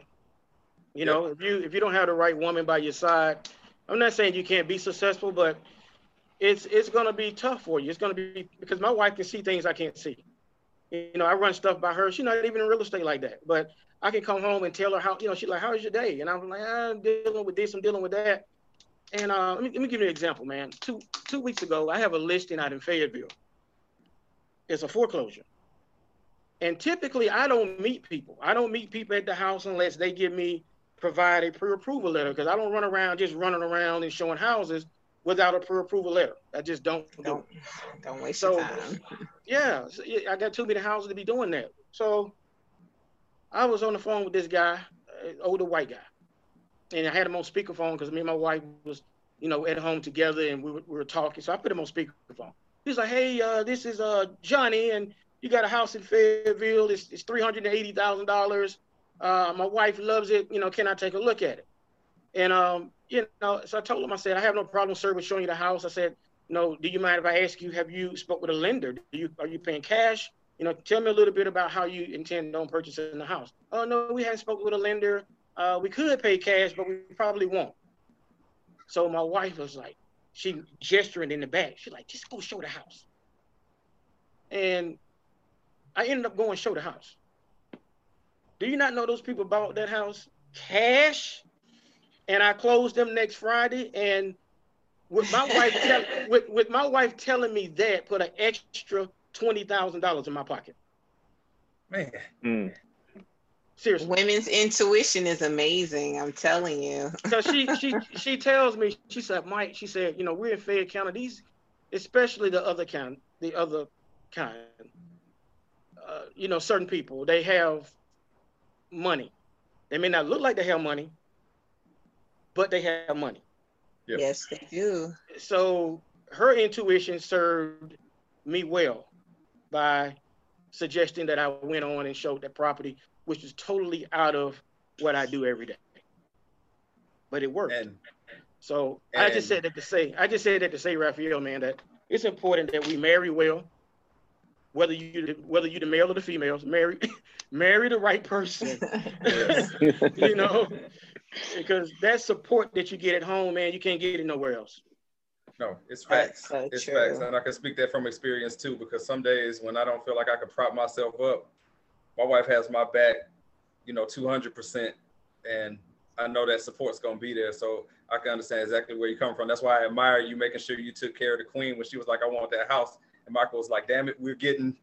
You know, if you if you don't have the right woman by your side, I'm not saying you can't be successful, but it's it's gonna be tough for you. It's gonna be because my wife can see things I can't see. You know, I run stuff by her. She's not even in real estate like that, but I can come home and tell her how. You know, she's like, "How's your day?" And I'm like, "I'm dealing with this. I'm dealing with that." And uh, let, me, let me give you an example, man. Two two weeks ago, I have a listing out in Fayetteville. It's a foreclosure. And typically, I don't meet people. I don't meet people at the house unless they give me provide a pre-approval letter because I don't run around just running around and showing houses without a pre-approval letter. I just don't
don't do don't waste so, time.
yeah, I got too many houses to be doing that. So I was on the phone with this guy, older white guy, and I had him on speakerphone because me and my wife was, you know, at home together and we were, we were talking. So I put him on speakerphone. He's like, "Hey, uh, this is uh, Johnny, and you got a house in Fayetteville. It's, it's three hundred and eighty thousand uh. My wife loves it. You know, can I take a look at it?" And um, you know, so I told him, I said, "I have no problem, sir, with showing you the house." I said, "No, do you mind if I ask you? Have you spoke with a lender? Do you are you paying cash? You know, tell me a little bit about how you intend on purchasing the house." Oh no, we haven't spoken with a lender. Uh, we could pay cash, but we probably won't. So my wife was like, she gesturing in the back. She's like, just go show the house. And I ended up going show the house. Do you not know those people bought that house cash? And I closed them next Friday. And with my wife, tell, with, with my wife telling me that, put an extra twenty thousand dollars in my pocket.
Man,
mm.
Seriously.
Women's intuition is amazing. I'm telling you.
Because she she she tells me, she said, Mike, she said, you know, we're in Fayette County. These, especially the other kind, the other kind, uh, you know, certain people, they have money. They may not look like they have money, but they have money.
Yep. Yes, they do.
So her intuition served me well by suggesting that I went on and showed that property, which is totally out of what I do every day. But it worked. And, so and, I just said that to say, I just said that to say, Raphael, man, that it's important that we marry well, whether you whether you the male or the females, marry marry the right person. you know, because that support that you get at home, man, you can't get it nowhere else.
No, it's facts. So it's true. facts, and I can speak that from experience too. Because some days when I don't feel like I can prop myself up, my wife has my back, you know, two hundred percent, and I know that support's gonna be there. So I can understand exactly where you come from. That's why I admire you making sure you took care of the queen when she was like, "I want that house," and Michael was like, "Damn it, we're getting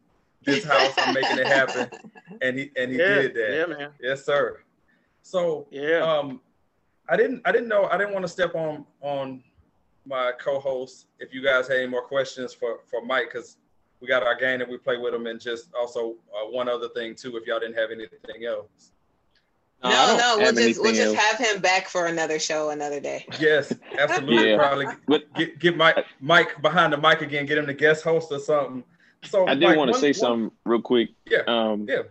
this house. I'm making it happen," and he and he
yeah,
did that.
Yeah, man.
Yes, sir. So yeah, um, I didn't I didn't know I didn't want to step on on my co-host if you guys had any more questions for for Mike because we got our game that we play with him and just also uh, one other thing too if y'all didn't have anything else.
No, no, no we'll just we'll just have him back for another show another day.
Yes, absolutely. yeah. Probably get get Mike Mike behind the mic again, get him the guest host or something. So
I did want to say one, something real quick.
Yeah. Um, yeah.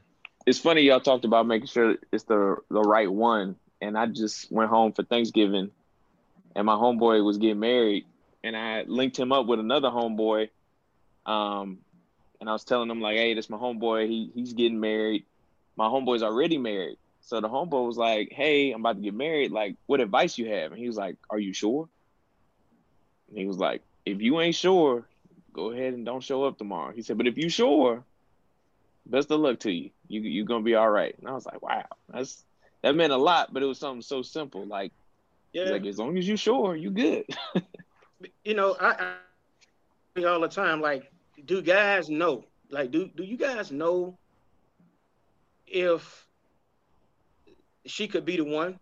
It's funny y'all talked about making sure it's the the right one, and I just went home for Thanksgiving, and my homeboy was getting married, and I linked him up with another homeboy, um, and I was telling him like, hey, this my homeboy. He he's getting married. My homeboy's already married. So the homeboy was like, "Hey, I'm about to get married. Like, what advice you have?" And he was like, "Are you sure?" And he was like, "If you ain't sure, go ahead and don't show up tomorrow." He said, "But if you sure, best of luck to you. You you're gonna be all right." And I was like, "Wow, that's that meant a lot." But it was something so simple, like, yeah, like as long as you sure, you good.
you know, I, I all the time, like, do guys know? Like, do do you guys know if she could be the one.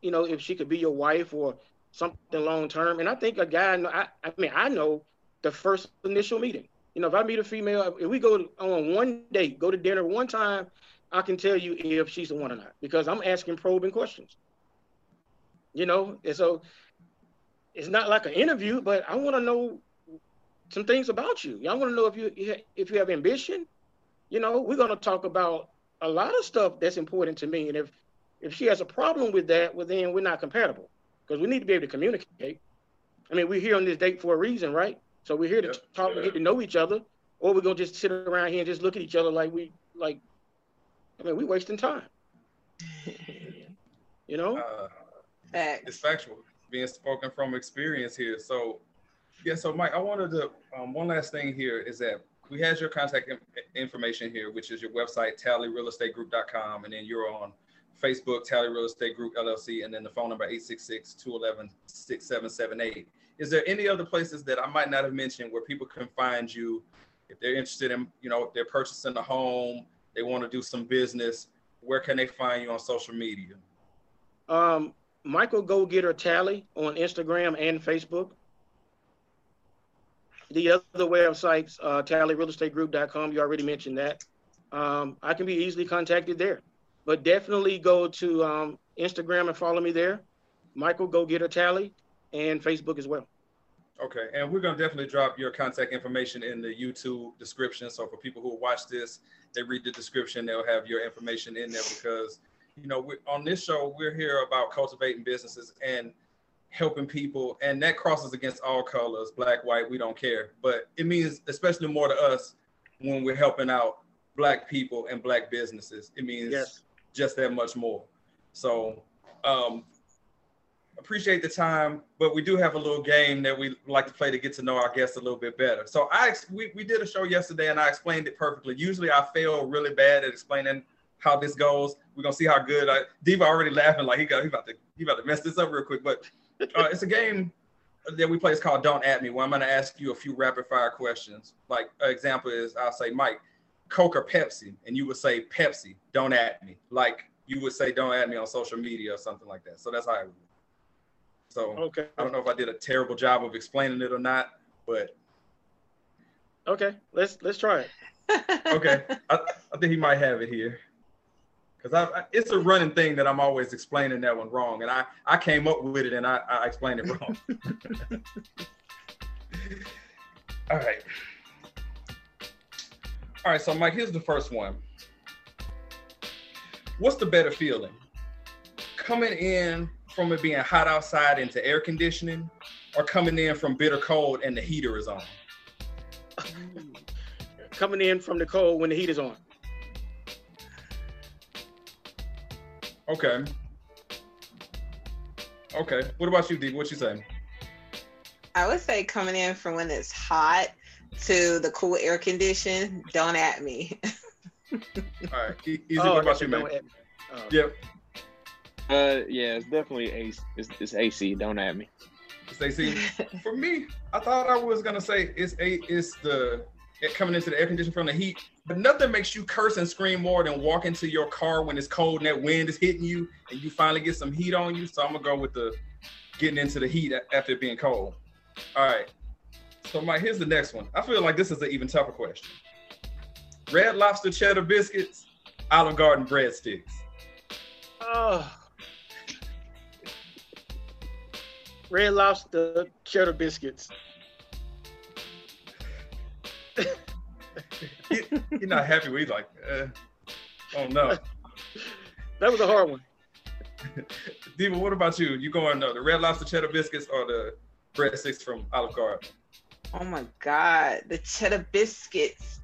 You know, if she could be your wife or something long term. And I think a guy, I, I mean, I know the first initial meeting. You know, if I meet a female, if we go on one date, go to dinner one time, I can tell you if she's the one or not because I'm asking probing questions. You know, and so it's not like an interview, but I want to know some things about you. I want to know if you if you have ambition. You know, we're to talk about a lot of stuff that's important to me, and if if she has a problem with that, well, then we're not compatible because we need to be able to communicate. I mean, we're here on this date for a reason, right? So we're here to talk and get to know each other, or we're gonna just sit around here and just look at each other like we like. I mean, we're wasting time. you know. Uh,
it's factual, being spoken from experience here. So, yeah. So, Mike, I wanted to um, one last thing here is that we had your contact information here, which is your website, tallyrealestategroup.com, and then you're on Facebook, Tally Real Estate Group LLC, and then the phone number 866-211-6778. Is there any other places that I might not have mentioned where people can find you if they're interested in, you know, they're purchasing a home, they want to do some business, where can they find you on social media?
Um, Michael Go Getter Tally on Instagram and Facebook. The other websites, uh, tallyrealestategroup.com, you already mentioned that. Um, I can be easily contacted there but definitely go to um, Instagram and follow me there. Michael, Go Getter Tally, and Facebook as well.
Okay, and we're gonna definitely drop your contact information in the YouTube description. So for people who watch this, they read the description, they'll have your information in there because you know on this show we're here about cultivating businesses and helping people, and that crosses against all colors, black, white, we don't care. But it means especially more to us when we're helping out black people and black businesses. It means yes just that much more. So um, appreciate the time, but we do have a little game that we like to play to get to know our guests a little bit better. So I we, we did a show yesterday and I explained it perfectly. Usually I fail really bad at explaining how this goes. We're gonna see how good I Diva already laughing like he got he about to he about to mess this up real quick. But uh, it's a game that we play. It's called Don't At Me, where I'm gonna ask you a few rapid fire questions. Like example is I'll say, Mike, Coke or Pepsi, and you would say Pepsi, don't add me. Like you would say, don't add me on social media or something like that. So that's how I would. So okay. I don't know if I did a terrible job of explaining it or not, but
okay, let's let's try it.
okay, I, I think he might have it here. because I, it's a running thing that I'm always explaining that one wrong, and I I came up with it and I, I explained it wrong. All right. All right, so Mike, here's the first one. What's the better feeling? Coming in from it being hot outside into air conditioning, or coming in from bitter cold and the heater is on?
coming in from the cold when the heat is on.
Okay. Okay. What about you, Dee? What you saying?
I would say coming in from when it's hot to the cool air condition. Don't at me.
All right. Easy. Oh, what about you, man? Oh. Yep.
Uh, yeah, it's definitely AC. It's, it's AC. Don't at me.
It's AC. For me, I thought I was gonna say it's a it's the coming into the air conditioner from the heat. But nothing makes you curse and scream more than walk into your car when it's cold and that wind is hitting you and you finally get some heat on you. So I'm gonna go with the getting into the heat after being cold. All right. So Mike, here's the next one. I feel like this is an even tougher question. Red Lobster cheddar biscuits, Olive Garden breadsticks.
Oh. Red Lobster cheddar biscuits.
you, are not happy with like, uh, oh no.
that was a hard one.
Diva, what about you? You going uh, the Red Lobster cheddar biscuits or the breadsticks from Olive Garden?
Oh my God, the cheddar biscuits.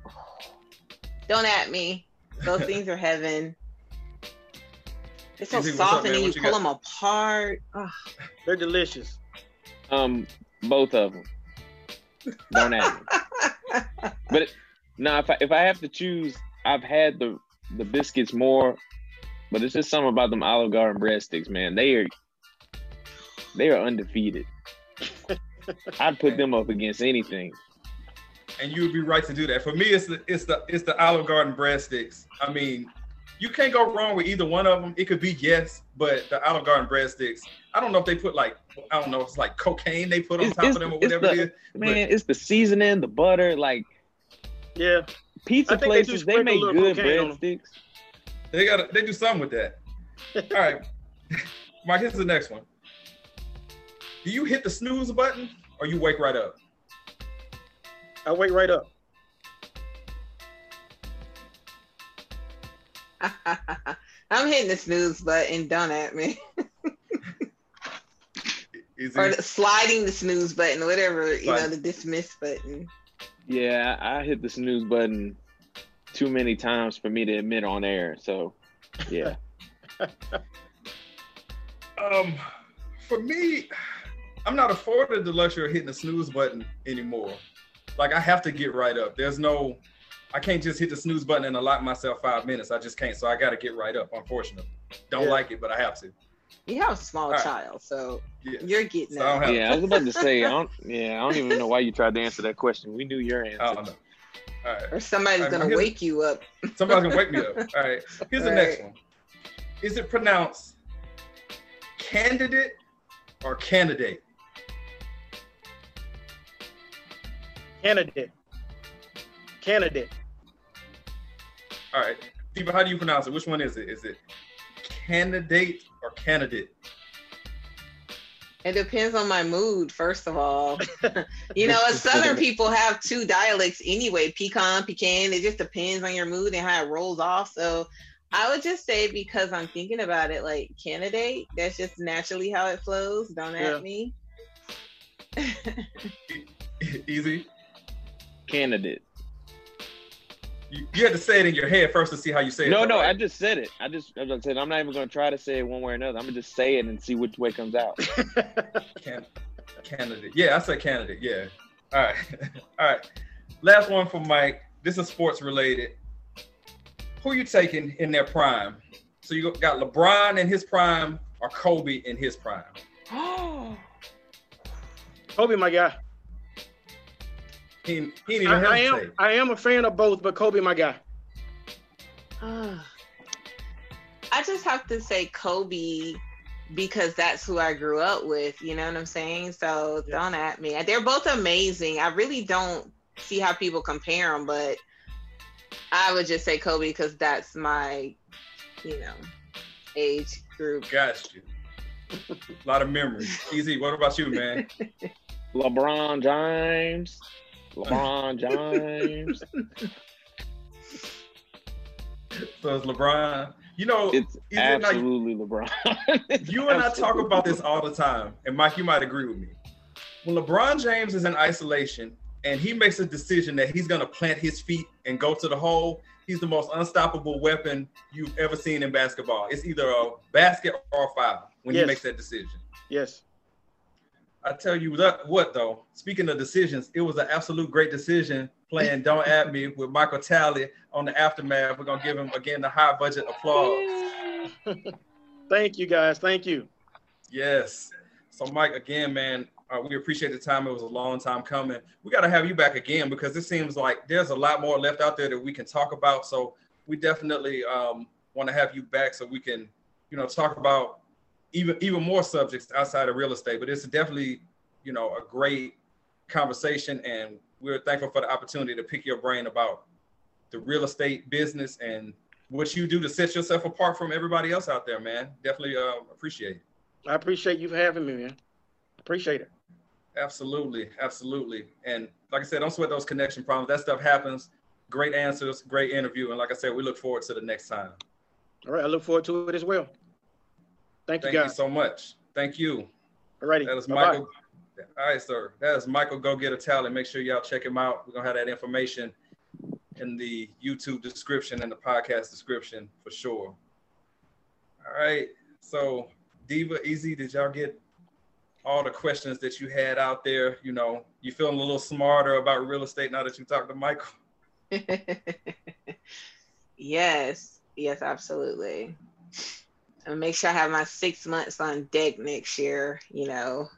Don't at me. Those things are heaven. They're so soft and then you, you pull got? them apart.
They're delicious.
Um, both of them. Don't at me. but now, if I if I have to choose, I've had the the biscuits more, but it's just something about them Olive Garden breadsticks, man. They are they are undefeated. I'd put them up against anything.
And you would be right to do that. For me, it's the it's the it's the Olive Garden breadsticks. I mean, you can't go wrong with either one of them. It could be yes, but the Olive Garden breadsticks. I don't know if they put like I don't know, it's like cocaine they put on it's, top it's, of them or whatever
the,
it is.
Man, but, it's the seasoning, the butter, like
yeah.
Pizza places they, they make good breadsticks.
They got they do something with that. All right, Mike. Here's the next one. Do you hit the snooze button or you wake right up?
I wake right up.
I'm hitting the snooze button. Don't at me. or sliding the snooze button, whatever you know, the dismiss button.
Yeah, I hit the snooze button too many times for me to admit on air. So, yeah.
um, for me, I'm not afforded the luxury of hitting the snooze button anymore. Like I have to get right up. There's no, I can't just hit the snooze button and allot myself five minutes. I just can't. So I got to get right up. Unfortunately, don't yeah. like it, but I have to.
You have a small right. child, so yes. you're getting so
it. Yeah, I was about to say, I don't. Yeah, I don't even know why you tried to answer that question. We knew your answer.
I don't know.
All right. Or somebody's right, gonna wake you up.
somebody's gonna wake me up. All right. Here's the next one. Is it pronounced candidate or candidate?
Candidate. Candidate.
All right. Diva, how do you pronounce it? Which one is it? Is it candidate or candidate?
It depends on my mood, first of all. you know, Southern people have two dialects anyway pecan, pecan. It just depends on your mood and how it rolls off. So I would just say, because I'm thinking about it, like candidate, that's just naturally how it flows. Don't yeah. at me.
Easy.
Candidate.
You, you had to say it in your head first to see how you say
no,
it.
No, no, right? I just said it. I just, I said I'm not even going to try to say it one way or another. I'm gonna just say it and see which way comes out.
Can, candidate, yeah, I said candidate, yeah. All right, all right. Last one for Mike. This is sports related. Who you taking in their prime? So you got LeBron in his prime or Kobe in his prime?
Kobe, my guy.
He, he even I,
I am I am a fan of both, but Kobe, my guy. Ah.
I just have to say Kobe because that's who I grew up with. You know what I'm saying? So yeah. don't at me. They're both amazing. I really don't see how people compare them, but I would just say Kobe because that's my you know, age group.
Got you. A lot of memories. Easy. What about you, man?
LeBron James. LeBron James.
so it's LeBron. You know,
it's absolutely I, LeBron.
you and I talk about this all the time, and Mike, you might agree with me. When LeBron James is in isolation and he makes a decision that he's going to plant his feet and go to the hole, he's the most unstoppable weapon you've ever seen in basketball. It's either a basket or a foul when yes. he makes that decision.
Yes.
I tell you that, what though. Speaking of decisions, it was an absolute great decision playing "Don't At Me" with Michael Tally on the aftermath. We're gonna give him again the high budget applause.
Thank you, guys. Thank you.
Yes. So, Mike, again, man, uh, we appreciate the time. It was a long time coming. We got to have you back again because it seems like there's a lot more left out there that we can talk about. So, we definitely um, want to have you back so we can, you know, talk about even even more subjects outside of real estate. But it's definitely, you know, a great conversation, and we're thankful for the opportunity to pick your brain about the real estate business and what you do to set yourself apart from everybody else out there, man. Definitely uh, appreciate it.
I appreciate you having me, man. Appreciate it.
Absolutely, absolutely. And like I said, don't sweat those connection problems. That stuff happens. Great answers, great interview, and like I said, we look forward to the next time.
All right, I look forward to it as well. Thank you,
Thank guys. you so much. Thank you.
All righty.
That is Bye-bye. Michael. All right, sir. That is Michael Go Getter Tally. Make sure y'all check him out. We're gonna have that information in the YouTube description and the podcast description for sure. All right. So Diva, Easy, did y'all get all the questions that you had out there? You know, you feeling a little smarter about real estate now that you talked to Michael?
yes. Yes, absolutely and make sure I have my six months on deck next year, you know.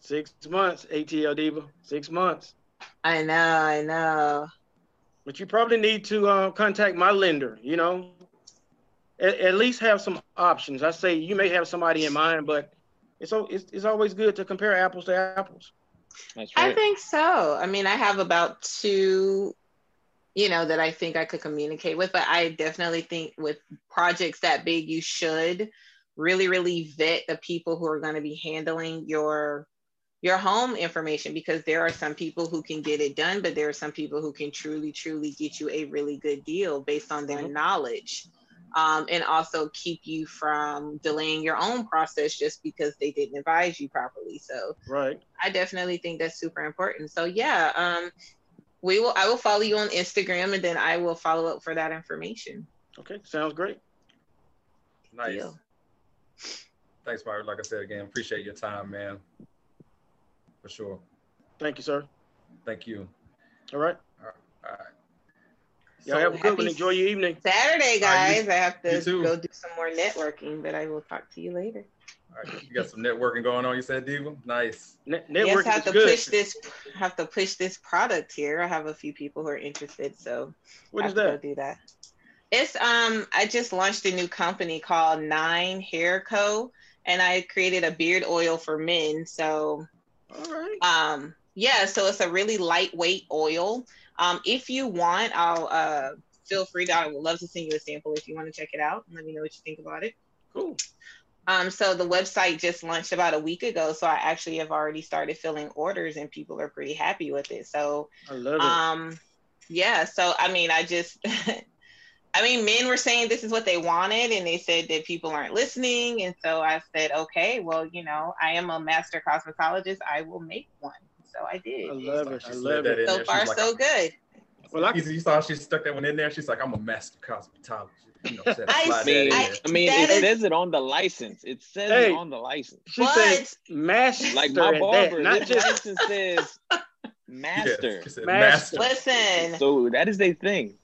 Six months, ATL Diva. Six months.
I know, I know.
But you probably need to uh, contact my lender, you know. At, at, least have some options. I say you may have somebody in mind, but it's, it's, it's always good to compare apples to apples.
Right. I think so. I mean, I have about two you know, that I think I could communicate with. But I definitely think with projects that big, you should really, really vet the people who are going to be handling your your home information because there are some people who can get it done, but there are some people who can truly, truly get you a really good deal based on their knowledge. Um, and also keep you from delaying your own process just because they didn't advise you properly. So,
right,
I definitely think that's super important. So, yeah, um, we will I will follow you on Instagram and then I will follow up for that information.
Okay, sounds great.
Nice. Deal. Thanks, Mark. Like I said again, appreciate your time, man. For sure.
Thank you, sir.
Thank you.
All right. All right. All right. Y'all so have a good one. Enjoy your evening.
Saturday, guys. Right, I have to go do some more networking, but I will talk to you later.
All right, you got some networking going on. You said, Diva. Nice.
Net- networking yes,
have to
good.
push this. Have to push this product here. I have a few people who are interested, so
what is that?
do that. It's um. I just launched a new company called Nine Hair Co. And I created a beard oil for men. So,
all right.
Um. Yeah. So it's a really lightweight oil. Um. If you want, I'll uh feel free to. I would love to send you a sample if you want to check it out. And let me know what you think about it.
Cool.
Um, so the website just launched about a week ago. So I actually have already started filling orders and people are pretty happy with it. So
I love it.
Um, yeah. So I mean, I just I mean, men were saying this is what they wanted, and they said that people aren't listening. And so I said, okay, well, you know, I am a master cosmetologist. I will make one. So I did.
I love it. I love it.
So far, like, so good.
Well, I, you saw she stuck that one in there. She's like, I'm a master cosmetologist. You know,
I, mean, I, I mean, it is, says it on the license. It says hey, it on the license.
She says master.
Like my barber, that, not just license says master.
Yes, master. Listen.
So that is a thing.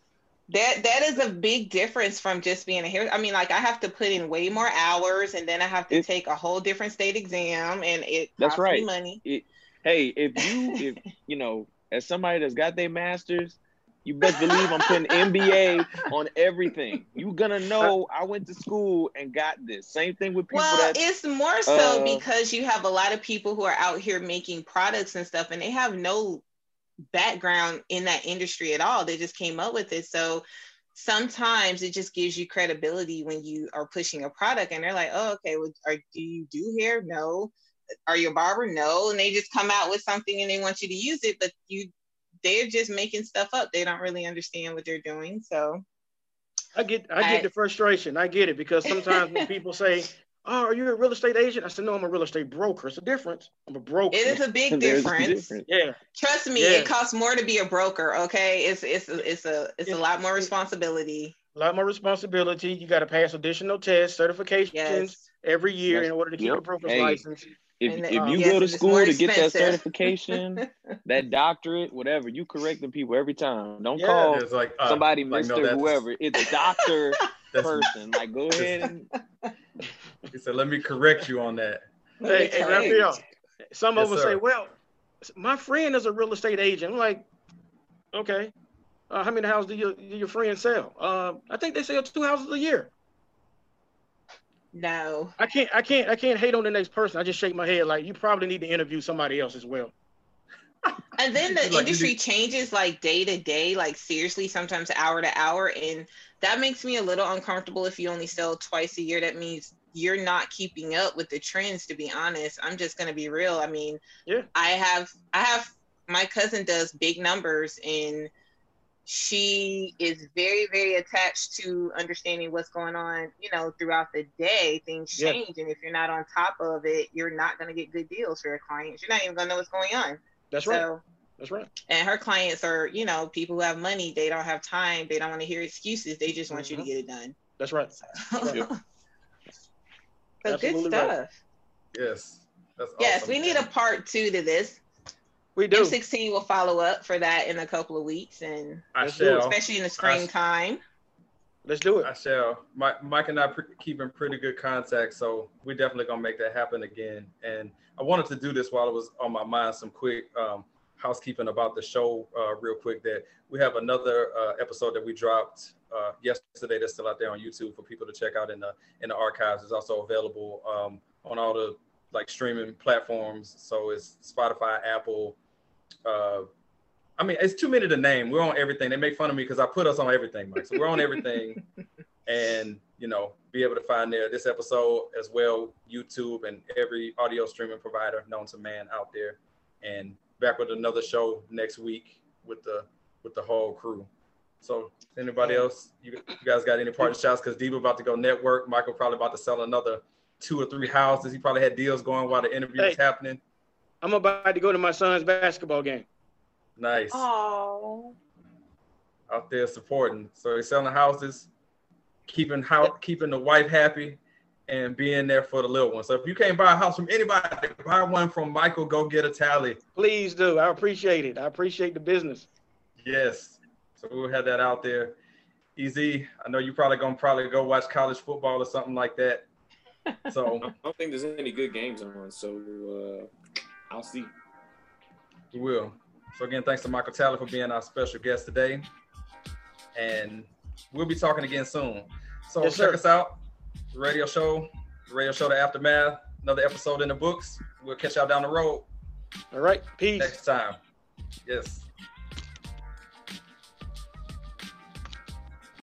That that is a big difference from just being a hair. I mean, like I have to put in way more hours, and then I have to it, take a whole different state exam, and it that's right. money.
It, hey, if you if you know, as somebody that's got their masters, you best believe I'm putting MBA on everything. You're gonna know I went to school and got this. Same thing with people. Well, that,
it's more so uh, because you have a lot of people who are out here making products and stuff, and they have no background in that industry at all. They just came up with it. So sometimes it just gives you credibility when you are pushing a product and they're like, oh, okay, well, are, do you do hair? No. Are you a barber? No. And they just come out with something and they want you to use it, but you they're just making stuff up. They don't really understand what they're doing. So
I get I get I, the frustration. I get it because sometimes when people say, oh, are you a real estate agent? I said, no, I'm a real estate broker. It's a difference. I'm a broker.
It is a big difference. difference.
Yeah.
Trust me, yeah. it costs more to be a broker. Okay, it's it's a, it's a it's, a lot more responsibility.
A lot more responsibility. You got to pass additional tests, certifications yes. every year yes. in order to keep yep. a broker's hey. license.
If, then, if um, you yes, go to school to get that certification, that doctorate, whatever, you correct the people every time. Don't yeah, call like, uh, somebody like, Mr. No, whoever. It's a doctor person. Like, go ahead and.
He said, "Let me correct you on that."
Hey, hey Raphael. Some yes, of them say, "Well, my friend is a real estate agent." I'm like, "Okay, uh, how many houses do, you, do your friend sell?" Uh, I think they sell two houses a year.
No.
I can't I can't I can't hate on the next person. I just shake my head like you probably need to interview somebody else as well.
and then the like industry changes like day to day, like seriously, sometimes hour to hour. And that makes me a little uncomfortable if you only sell twice a year. That means you're not keeping up with the trends, to be honest. I'm just gonna be real. I mean,
yeah.
I have I have my cousin does big numbers and she is very very attached to understanding what's going on you know throughout the day. Things change and if you're not on top of it you're not going to get good deals for your clients. You're not even going to know what's going on.
That's so, right. That's right.
and her clients are you know people who have money. They don't have time. They don't want to hear excuses. They just want mm-hmm. you to mm-hmm. get it done.
That's right,
so, so good stuff. Right.
yes. That's
yes awesome. we need a part two to this
we do.
M16 will follow up for that in a couple of weeks, and
I shall.
especially in the springtime.
Let's do it.
I shall. Mike, Mike and I pre- keep in pretty good contact, so we're definitely gonna make that happen again. And I wanted to do this while it was on my mind. Some quick um, housekeeping about the show, uh, real quick. That we have another uh, episode that we dropped uh, yesterday that's still out there on YouTube for people to check out in the in the archives. It's also available um, on all the like streaming platforms. So it's Spotify, Apple, uh, I mean, it's too many to name. We're on everything. They make fun of me because I put us on everything, Mike. So we're on everything, and you know, be able to find there this episode as well, YouTube and every audio streaming provider known to man out there, and back with another show next week with the with the whole crew. So anybody else, you, you guys got any parting shots? Because Debo about to go network. Michael probably about to sell another two or three houses. He probably had deals going while the interview hey. was happening.
I'm about to go to my son's basketball game.
Nice.
Oh.
Out there supporting. So he's selling houses, keeping house, keeping the wife happy, and being there for the little one. So if you can't buy a house from anybody, buy one from Michael. Go Getter Tally.
Please do. I appreciate it. I appreciate the business.
Yes. So we'll have that out there. Easy. I know you probably gonna probably go watch college football or something like that. So
I don't think there's any good games on. So uh, I'll see.
We will. So again, thanks to Michael Tally for being our special guest today. And we'll be talking again soon. So yes, check sir. us out. The radio show, the radio show, The Aftermath. Another episode in the books. We'll catch y'all down the road.
All right. Peace.
Next time. Yes.